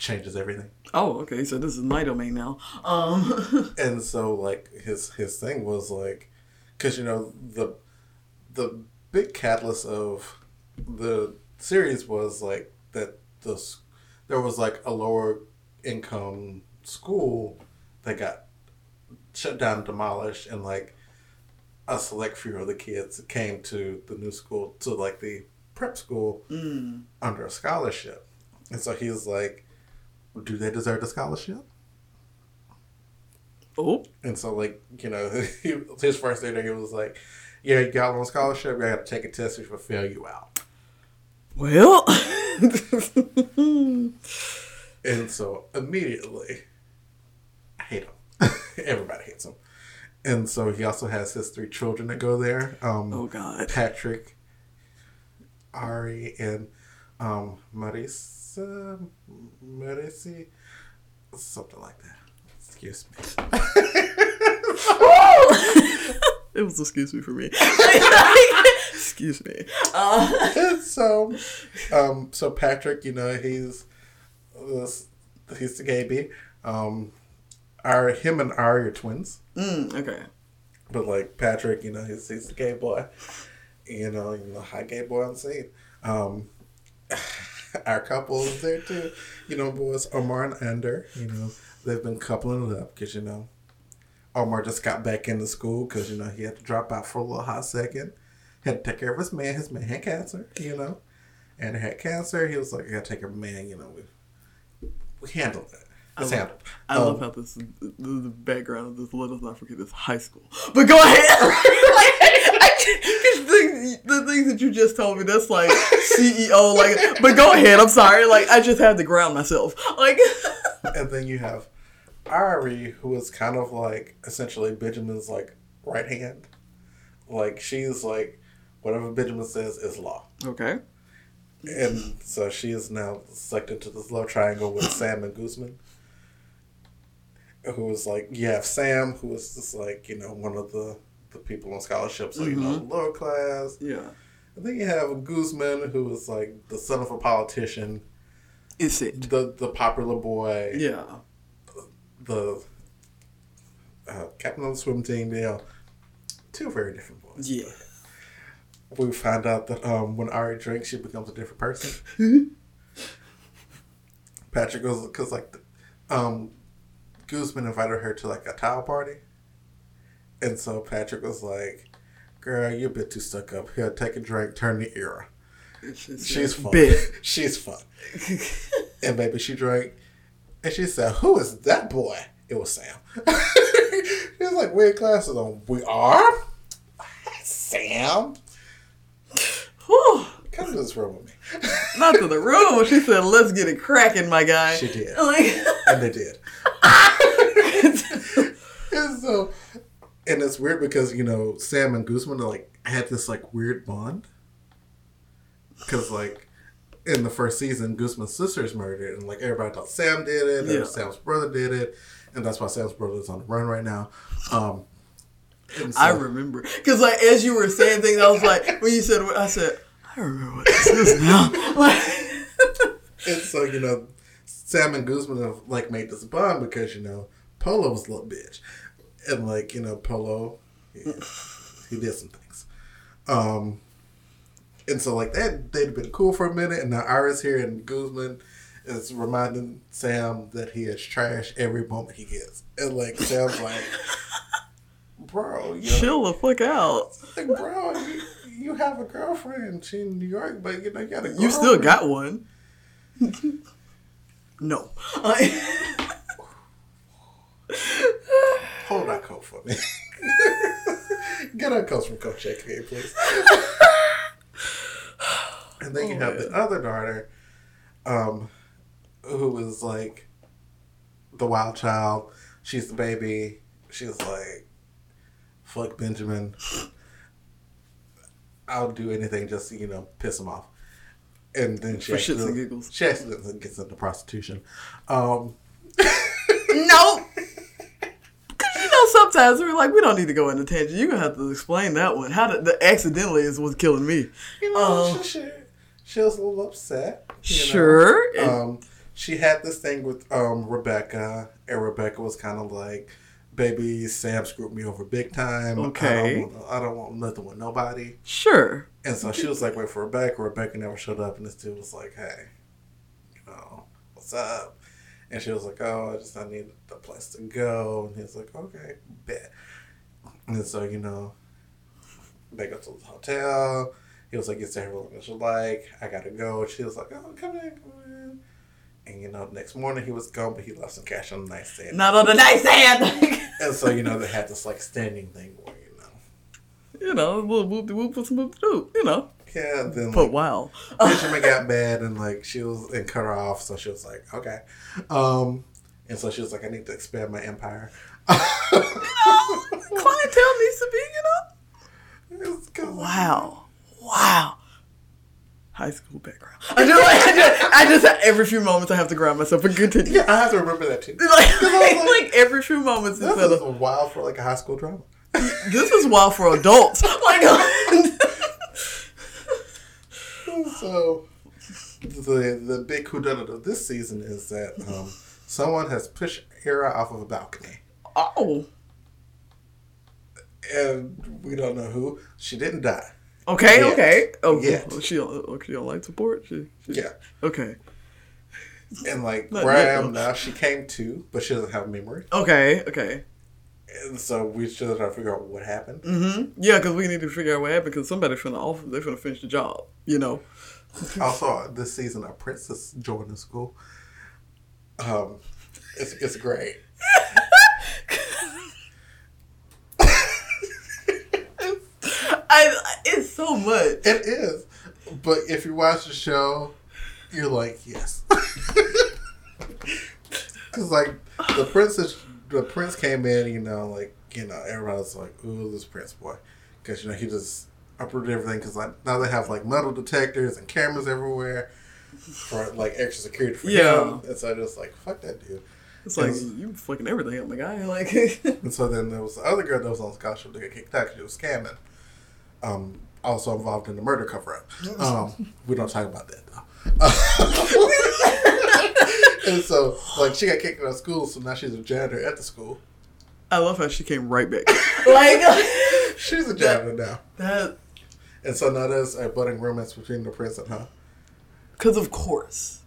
changes everything. Oh, okay. So this is my domain now. Um. and so like his his thing was like because you know the the big catalyst of the series was like that the there was like a lower income school that got shut down demolished and like a select few of the kids came to the new school to like the prep school mm. under a scholarship and so he was like do they deserve the scholarship Oh. And so, like, you know, he, his first day there, he was like, Yeah, you got on scholarship. You got to take a test which will fail you out. Well. And so, immediately, I hate him. Everybody hates him. And so, he also has his three children that go there um, oh God. Patrick, Ari, and um, Marisa. Marisi. Something like that. Excuse me. it was excuse me for me. excuse me. Uh, so, um, so Patrick, you know, he's this, he's the gay Um, our him and Ari are twins, mm, okay. but like Patrick, you know, he's he's the gay boy. You know, you know, high gay boy on scene. Um, our couple is there too. You know, boys Omar and Ander. You know, they've been coupling it up because you know, Omar just got back into school because you know he had to drop out for a little hot second. He Had to take care of his man. His man had cancer. You know, and he had cancer. He was like, I got to take care of man. You know, we we handled it. It's love- handled. I Um, love how this the, the background of this. Let us not forget this high school. But go ahead. like, I, cause the, the things that you just told me, that's like CEO. Like, but go ahead. I'm sorry. Like, I just had to ground myself. Like, and then you have Ari, who is kind of like essentially Benjamin's like right hand. Like she's like whatever Benjamin says is law, okay. and so she is now sucked into this love triangle with Sam and Guzman. Who is like you have Sam, who is just like you know one of the the people on scholarships so you know lower class, Yeah. And then you have Guzman, who was like the son of a politician, Is it. the the popular boy, Yeah. the uh, captain of the swim team. You know, two very different boys. Yeah. We find out that um, when Ari drinks, she becomes a different person. Patrick goes because like, um, Guzman invited her to like a towel party, and so Patrick was like, "Girl, you're a bit too stuck up. Here, take a drink. Turn the era. She's fun. She's fun." and baby, she drank, and she said, "Who is that boy?" It was Sam. she was like, "Weird glasses on. We are." Sam, Whew. come to this room with me. Not to the room. She said, "Let's get it cracking, my guy." She did. Like, and they did. and so, and it's weird because you know Sam and Guzman are like had this like weird bond because like in the first season Guzman's sister's murdered and like everybody thought Sam did it Yeah. and Sam's brother did it and that's why Sam's brother is on the run right now. Um, and so- I remember because like as you were saying things, I was like, when you said, what I said, I remember what this is now. Like, And so, you know, Sam and Guzman have like made this bond because, you know, Polo was a little bitch. And like, you know, Polo he, he did some things. Um and so like that they'd been cool for a minute and now Iris here and Guzman is reminding Sam that he is trash every moment he gets. And like Sam's like Bro, you chill the fuck out. like, bro, you, you have a girlfriend. She in New York, but you know you got a You still got one. no. Hold that coat for me. Get our coats from Coach JK, please. and then you Oh, have the other daughter, um, who is like the wild child. She's the baby. She's like, fuck Benjamin. I'll do anything just to, you know, piss him off. And then she For shits and giggles. She accidentally gets into prostitution. Um, no. Because you know, sometimes we're like, we don't need to go into tangent. You're to have to explain that one. How did the accidentally is what's killing me. you know, Um, she, she, was a little upset. Sure. Um, she had this thing with um, Rebecca, and Rebecca was kind of like, "Baby, Sam screwed me over big time. Okay. I don't, want, I don't want nothing with nobody." sure. And so she was like, "Wait for Rebecca." Rebecca never showed up, and this dude was like, "Hey, you know, what's up?" And she was like, "Oh, I just I need the place to go." And he was like, "Okay, bet." And so you know, they go to the hotel. He was like, "You stay here long as you like. I gotta go." And She was like, "Oh, come in, come in." And you know, next morning he was gone, but he left some cash on the nightstand. Not on the nightstand. And so you know, they had this like standing thing where you know, you know, whoop whoop, some whoop de whoop, you know. Yeah. Then But like, wow. Benjamin got mad and like she was and cut her off, so she was like, okay. Um, and so she was like, I need to expand my empire. you know, Clientele needs to be, you know. Wow. Wow. High school background. I just, like, I just, I just every few moments I have to ground myself and continue. Yeah, I have to remember that too. Like, like, like every few moments This is wild for like a high school drama. this is wild for adults. Like, So the the big whodunit of this season is that um, someone has pushed Hera off of a balcony, oh, and we don't know who. She didn't die. okay, Yet. okay. Oh, Yet. oh, she oh, she on life support. She, she, Yeah, Okay, and like Not where I am though. now, she came to, but she doesn't have memory, okay, okay. and so we still trying to figure out what happened. Mm-hmm. Yeah, because we need to figure out what happened. Because somebody's finna off. They're finna finish the job. You know. Also, this season, a princess joined the school. Um, it's it's great. I. It's so much. It is, but if you watch the show, you're like, yes, because like the princess, the prince came in, you know, like you know, everybody's like, ooh, this prince boy, because you know he just uprooted everything. Because like now they have like metal detectors and cameras everywhere for like extra security for Yeah. him, and so I just like, fuck that dude. It's like Yes. you fucking everything up, my guy. Like. And so then there was the other girl that was on scholarship that got kicked out because she was scamming. Um, also involved in the murder cover up. Um, we don't talk about that though. and so, like, she got kicked out of school, so now she's a janitor at the school. I love how she came right back. like She's a janitor now. that, And so now there's a budding romance between the prince and her. because of course,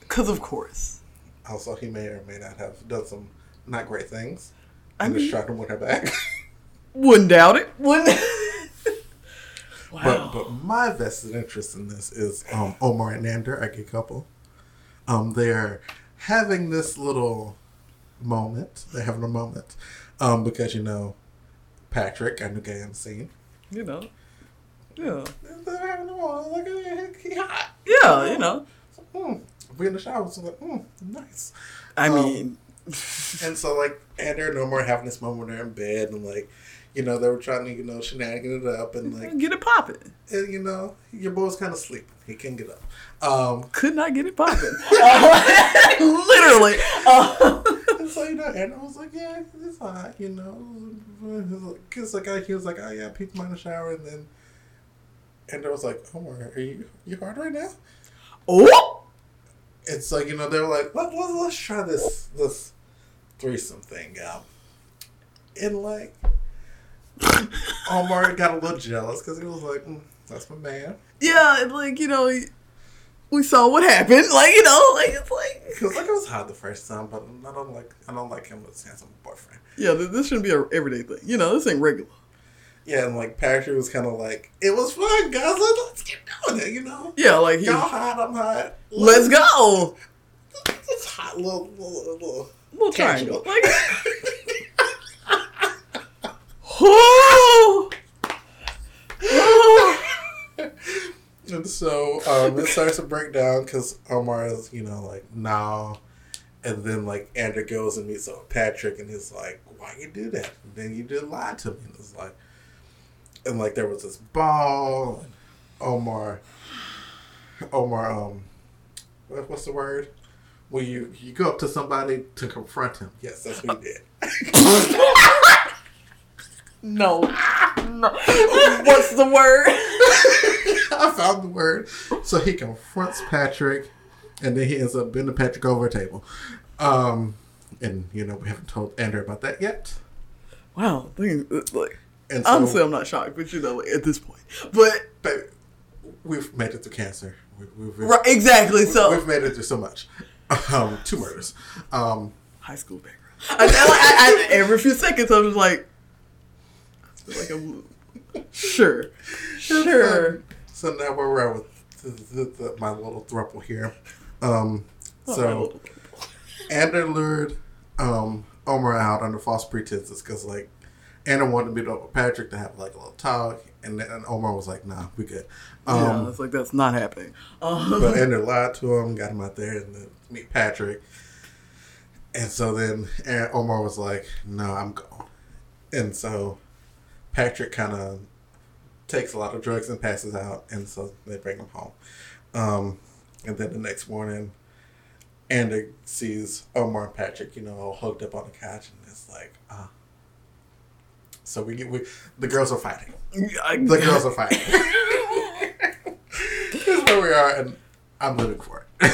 because of course. Also, he may or may not have done some not great things. I And mean, just tried to win her back. wouldn't doubt it. Wouldn't. wow. But but my vested interest in this is um, Omar and Nander, a gay couple. Um, they're having this little moment. They're having a moment um, because you know Patrick, our new gay scene. you know. Yeah. Having a moment. Like he- he hot. Yeah. You know. Mm. We in the shower, so like, mm, nice. I Um, mean, And so like and they're no more having this moment when they're in bed and like. You know, they were trying to, you know, shenanigan it up and like, get it popping. and, you know, your boy's kind of sleeping. He can't get up. Um, Could not get it popping. Literally. Uh, And so, you know, and I was like, yeah, it's hot, you know. Cause like, I, he was like, oh yeah, people in the shower, and then, and I was like, Omar, are you you hard right now? oh. And so, you know, they were like, let, let, let's try this this threesome thing out. And like, Omar got a little jealous because he was like, mm, that's my man. Yeah, and like you know, we saw what happened. Like you know, like it's like Cause like it was hot the first time, but I don't like I don't like him as handsome boyfriend. yeah, this shouldn't be a everyday thing. You know, this ain't regular. Yeah, and like Patrick was kind of like, it was fun, guys. Let- Let's get doing it, you know. Yeah, like Y'all hot, I'm hot. let's go. It's hot, little, little, little. Little triangle. Like, oh, oh. And so um, it starts to break down because Omar is, you know, like, no. And then, like, Andrew goes and meets up with Patrick and he's like, why you do that? And then you just lied to me. And it's like, and like, there was this ball. And Omar, Omar, um, what's the word? When you, you go up to somebody to confront him. Yes, that's what he did. no, no. What's the word? I found the word. So he confronts Patrick, and then he ends up bending Patrick over a table. Um, and you know we haven't told Andrew about that yet. Wow, like And so, honestly, I'm not shocked, but you know, at this point, but babe, we've made it through cancer. We, we've, we've, right, exactly. So we've made it through so much. Um, two murders. Um, high school background. I, I, I, I, every few seconds, I'm just like, like I'm sure, sure. so now where we're at with the, the, the, my little thruple here. Um, so. Anna lured um, Omar out under false pretenses because, like, Anna wanted to meet up with Patrick to have, like, a little talk. And then Omar was like, nah, we good. yeah, Um, it's like that's not happening. Um, But Anna lied to him, got him out there and then meet Patrick. And so then An- Omar was like, no, I'm gone. And so Patrick kind of takes a lot of drugs and passes out. And so they bring him home. Um, and then the next morning, Anna sees Omar and Patrick, you know, all hugged up on the couch. And it's like, ah. So we get, we, the girls are fighting. The girls are fighting. this is where we are, and I'm living for it.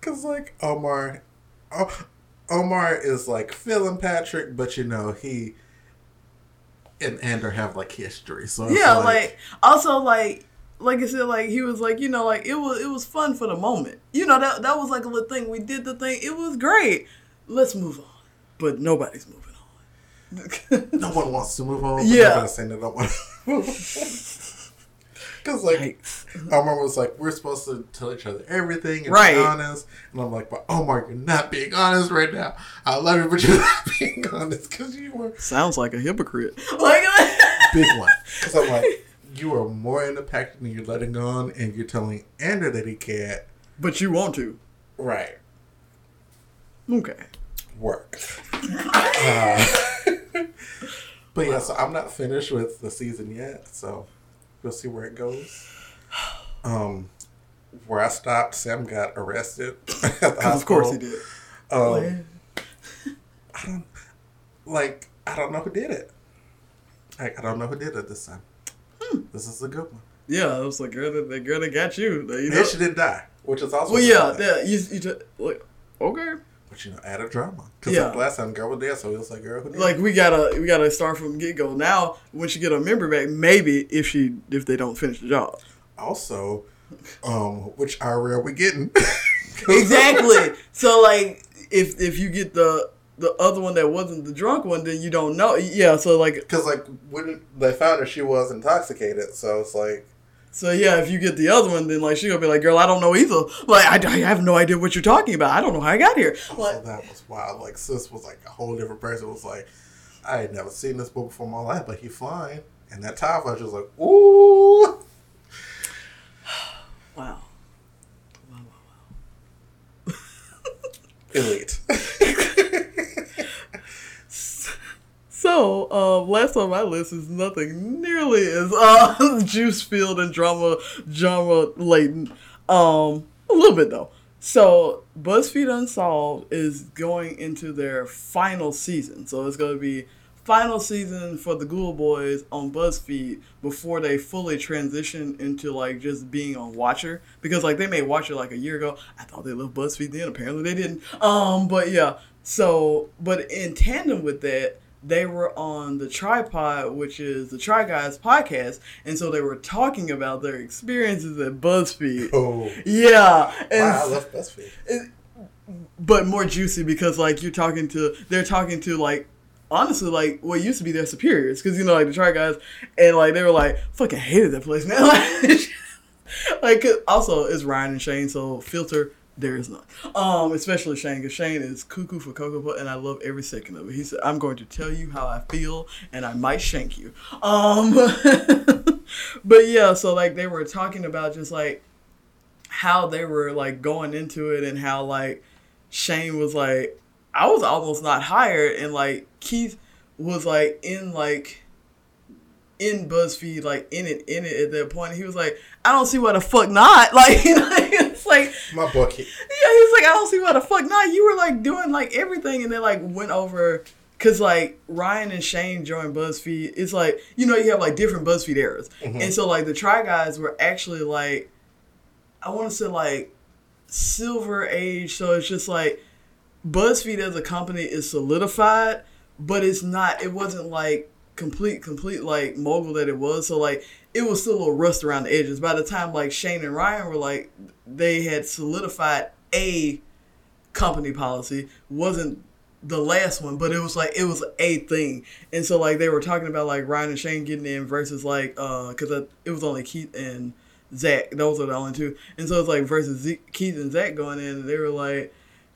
Cause like Omar, O- Omar is like feeling Patrick, but you know he and Ander have like history. So yeah, like also like like I said, like he was like you know like it was it was fun for the moment. You know that that was like a little thing. We did the thing. It was great. Let's move on. But nobody's moving on. no one wants to move on. But Yeah. nobody's saying they don't want to move on. Cause like Yikes. Omar was like, we're supposed to tell each other everything and Right. be honest. And I'm like, but oh Omar, you're not being honest right now. I love you, but you're not being honest because you were Sounds like a hypocrite. Like big one. Because I'm like, you are more in the Patrick than you're letting on, and you're telling Ander that he can't. but you want to. Right. Okay. Work. Uh, but yeah, so I'm not finished with the season yet, so we'll see where it goes. Um, where I stopped, Sam got arrested at the hospital. Of course he did. Um, I don't like. I don't know who did it. I, I don't know who did it this time. Hmm. This is a good one. Yeah, I was like, girl, the girl that got you. You know? And she didn't die, which is also. Well, yeah, yeah. You, you just, like, okay. But you know, add a drama. Because Yeah. last time girl was there, so it was like, girl, who Like we gotta we gotta start from get go. Now when she get a member back, maybe if she if they don't finish the job. Also, um, which IRA are we getting? Exactly. so like if if you get the the other one that wasn't the drunk one, then you don't know. Yeah. So like Because like when they found her, she was intoxicated. So it's like, so yeah, if you get the other one, then like she gonna be like, girl, I don't know either. Like I, I have no idea what you're talking about. I don't know how I got here. so Like, that was wild. Like sis was like a whole different person. It was like, I had never seen this book before in my life, but he flying. And that time I was just like, ooh. Wow, wow, wow, wow. Elite. So, uh, last on my list is nothing nearly as uh, juice filled and drama drama laden. Um, a little bit though. So, BuzzFeed Unsolved is going into their final season. So it's going to be final season for the Ghoul Boys on BuzzFeed before they fully transition into like just being on Watcher because like they made Watcher like a year ago. I thought they loved BuzzFeed then. Apparently they didn't. Um, but yeah. So, but in tandem with that, they were on the TryPod, which is the Try Guys podcast, and so they were talking about their experiences at BuzzFeed. oh. Yeah, and Wow, I love BuzzFeed. but more juicy because like you're talking to they're talking to like honestly like what used to be their superiors because you know like the try guys and like they were like fucking hated that place man like, also it's Ryan and Shane so filter there is not. um especially Shane because Shane is cuckoo for cocoa Puff, and I love every second of it he said I'm going to tell you how I feel and I might shank you um but yeah so like they were talking about just like how they were like going into it and how like Shane was like, I was almost not hired, and like Keith was like in like in BuzzFeed, like in it, in it at that point. He was like, I don't see why the fuck not. Like, it's like, My book. yeah, he's like, I don't see why the fuck not. You were like doing like everything, and they like went over. Cause like Ryan and Shane joined BuzzFeed, it's like you know you have like different BuzzFeed eras, mm-hmm. and so like the Try Guys were actually like, I want to say like silver age. So it's just like BuzzFeed as a company is solidified, but it's not. It wasn't like complete, complete like mogul that it was. So like it was still a little rust around the edges. By the time like Shane and Ryan were like, they had solidified a company policy. wasn't the last one, but it was like it was a thing, and so like they were talking about like Ryan and Shane getting in versus like uh because it was only Keith and Zach. Those are the only two. And so it's like versus Keith and Zach going in, and they were like,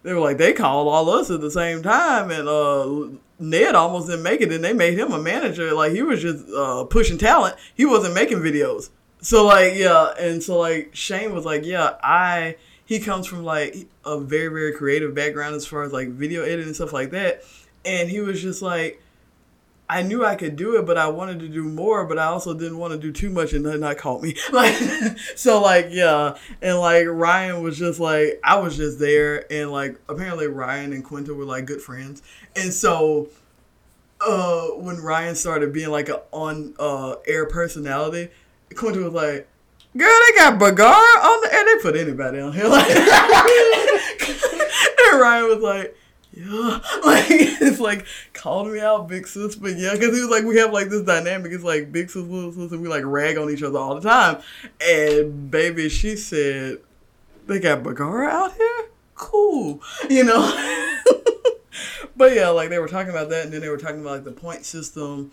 they were like, they called all us at the same time, and uh, Ned almost didn't make it, and they made him a manager. Like he was just uh, pushing talent. He wasn't making videos. So like yeah, and so like Shane was like, yeah, I. He comes from like a very very creative background as far as like video editing and stuff like that, and he was just like. I knew I could do it, but I wanted to do more, but I also didn't want to do too much and then not call me. Like, so like, yeah. And like, Ryan was just like, I was just there. And like, apparently Ryan and Quinta were like good friends. And so, uh, when Ryan started being like a on, uh, air personality, Quinta was like, girl, they got Bergara on the air. They put anybody on here. Like, and Ryan was like, yeah, like it's like called me out, big sis, but yeah, because he was like, we have like this dynamic. It's like big sis, little sis, and we like rag on each other all the time. And baby, she said, they got Bergara out here, cool, you know. but yeah, like they were talking about that, and then they were talking about like the point system.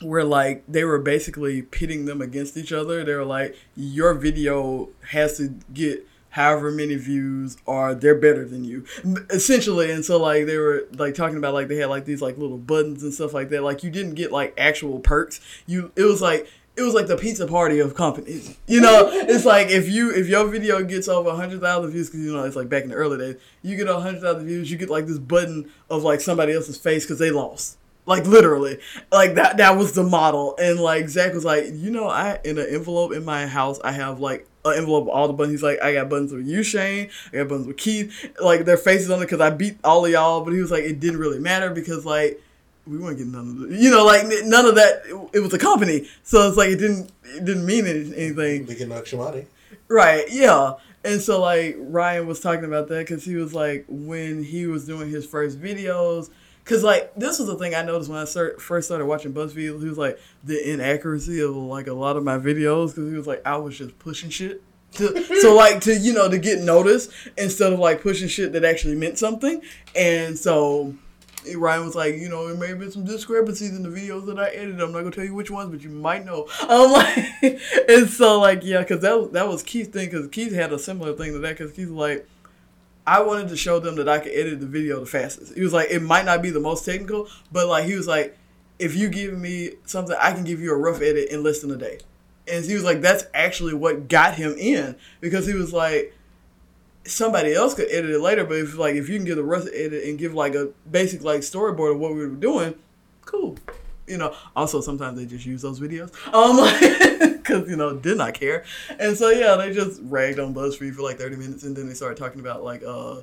Where like they were basically pitting them against each other. They were like, your video has to get however many views are they're better than you. Essentially and so like they were like talking about like they had like these like little buttons and stuff like that. Like you didn't get like actual perks. You it was like it was like the pizza party of companies you know it's like if you if your video gets over 100000 views because you know it's like back in the early days you get 100000 views you get like this button of like somebody else's face because they lost. Like literally. Like that that was the model. And like zach was like you know i in an envelope in my house i have like an envelope with all the buttons he's like i got buttons with you shane i got buttons with keith like their faces on it because i beat all of y'all but he was like it didn't really matter because like we weren't getting none of the, you know, like none of that. It, it was a company, so it's like it didn't it didn't mean anything. We get extra money. Right, yeah. And so like Ryan was talking about that because he was like when he was doing his first videos. Cause like this was the thing I noticed when I start, first started watching BuzzFeed. He was like the inaccuracy of like a lot of my videos because he was like I was just pushing shit. To, so like to you know to get noticed instead of like pushing shit that actually meant something. And so Ryan was like, you know, there may have been some discrepancies in the videos that I edited. I'm not gonna tell you which ones, but you might know. I'm like, and so like, yeah, because that was, that was Keith's thing. Because Keith had a similar thing to that. Because Keith was like, I wanted to show them that I could edit the video the fastest. He was like, it might not be the most technical, but like he was like, if you give me something, I can give you a rough edit in less than a day. And he was like, that's actually what got him in because he was like, somebody else could edit it later, but if like if you can give the rough edit and give like a basic like storyboard of what we were doing, cool. You know, also sometimes they just use those videos, um, because you know did not care, and so yeah, they just ragged on BuzzFeed for like thirty minutes, and then they started talking about like uh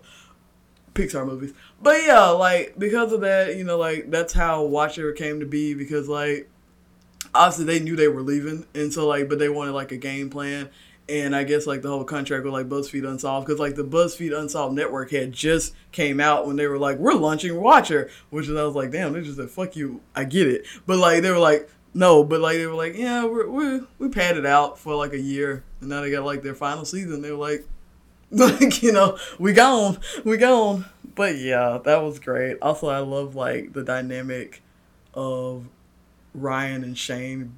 Pixar movies. But yeah, like because of that, you know, like that's how Watcher came to be because like obviously they knew they were leaving, and so like, but they wanted like a game plan, and I guess like the whole contract with like BuzzFeed Unsolved because like the BuzzFeed Unsolved network had just came out when they were like we're launching Watcher, which is I was like damn they just said fuck you I get it, but like they were like no, but like they were like yeah we're, we we padded out for like a year, and now they got like their final season. They were like like you know we gone we gone. But yeah that was great. Also i love like the dynamic of ryan and shane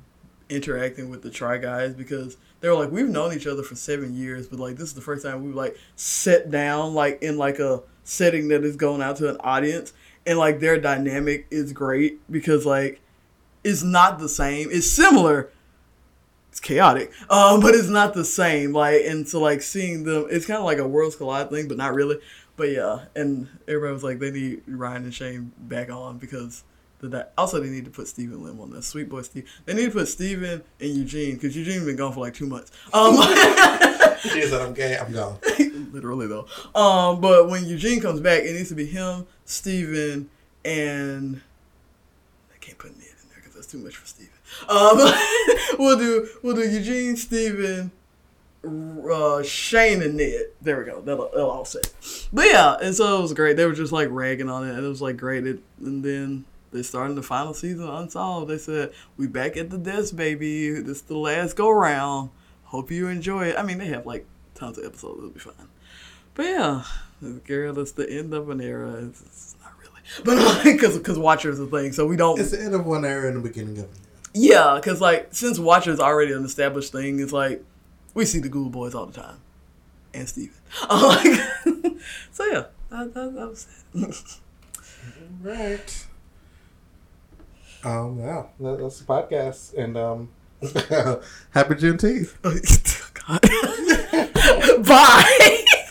interacting with the try guys because they were like we've known each other for seven years but like this is the first time we like sat down like in like a setting that is going out to an audience and like their dynamic is great because like it's not the same it's similar it's chaotic, um, but it's not the same. Like, and so like seeing them, it's kind of like a worlds collide thing, but not really. But yeah, and everybody was like, they need Ryan and Shane back on because the di- also they need to put Steven Lim on this. Sweet boy Steve. They need to put Steven and Eugene because Eugene been gone for like two months. Um, She said, "I'm gay. I'm gone." literally though. Um, but when Eugene comes back, it needs to be him, Steven, and I can't put Ned in there because that's too much for Steven. Um, we'll do we'll do Eugene, Steven, uh, Shane, and Ned. There we go. That'll, that'll all set. But yeah, and so it was great. They were just like ragging on it, and it was like great. It, and then they started the final season of Unsolved. They said, "We back at the desk, baby. This is the last go round. Hope you enjoy it." I mean, they have like tons of episodes. It'll be fine. But yeah, girl, it's the end of an era. It's, it's not really, but because because Watcher is a thing, so we don't. It's the end of one era and the beginning of another. Yeah, because like since Watcher is already an established thing, it's like we see the Ghoul Boys all the time, and Steven. So yeah, that, that, that was it. Right. Um. Yeah. That, that's the podcast, and um. happy Juneteenth. God. Bye.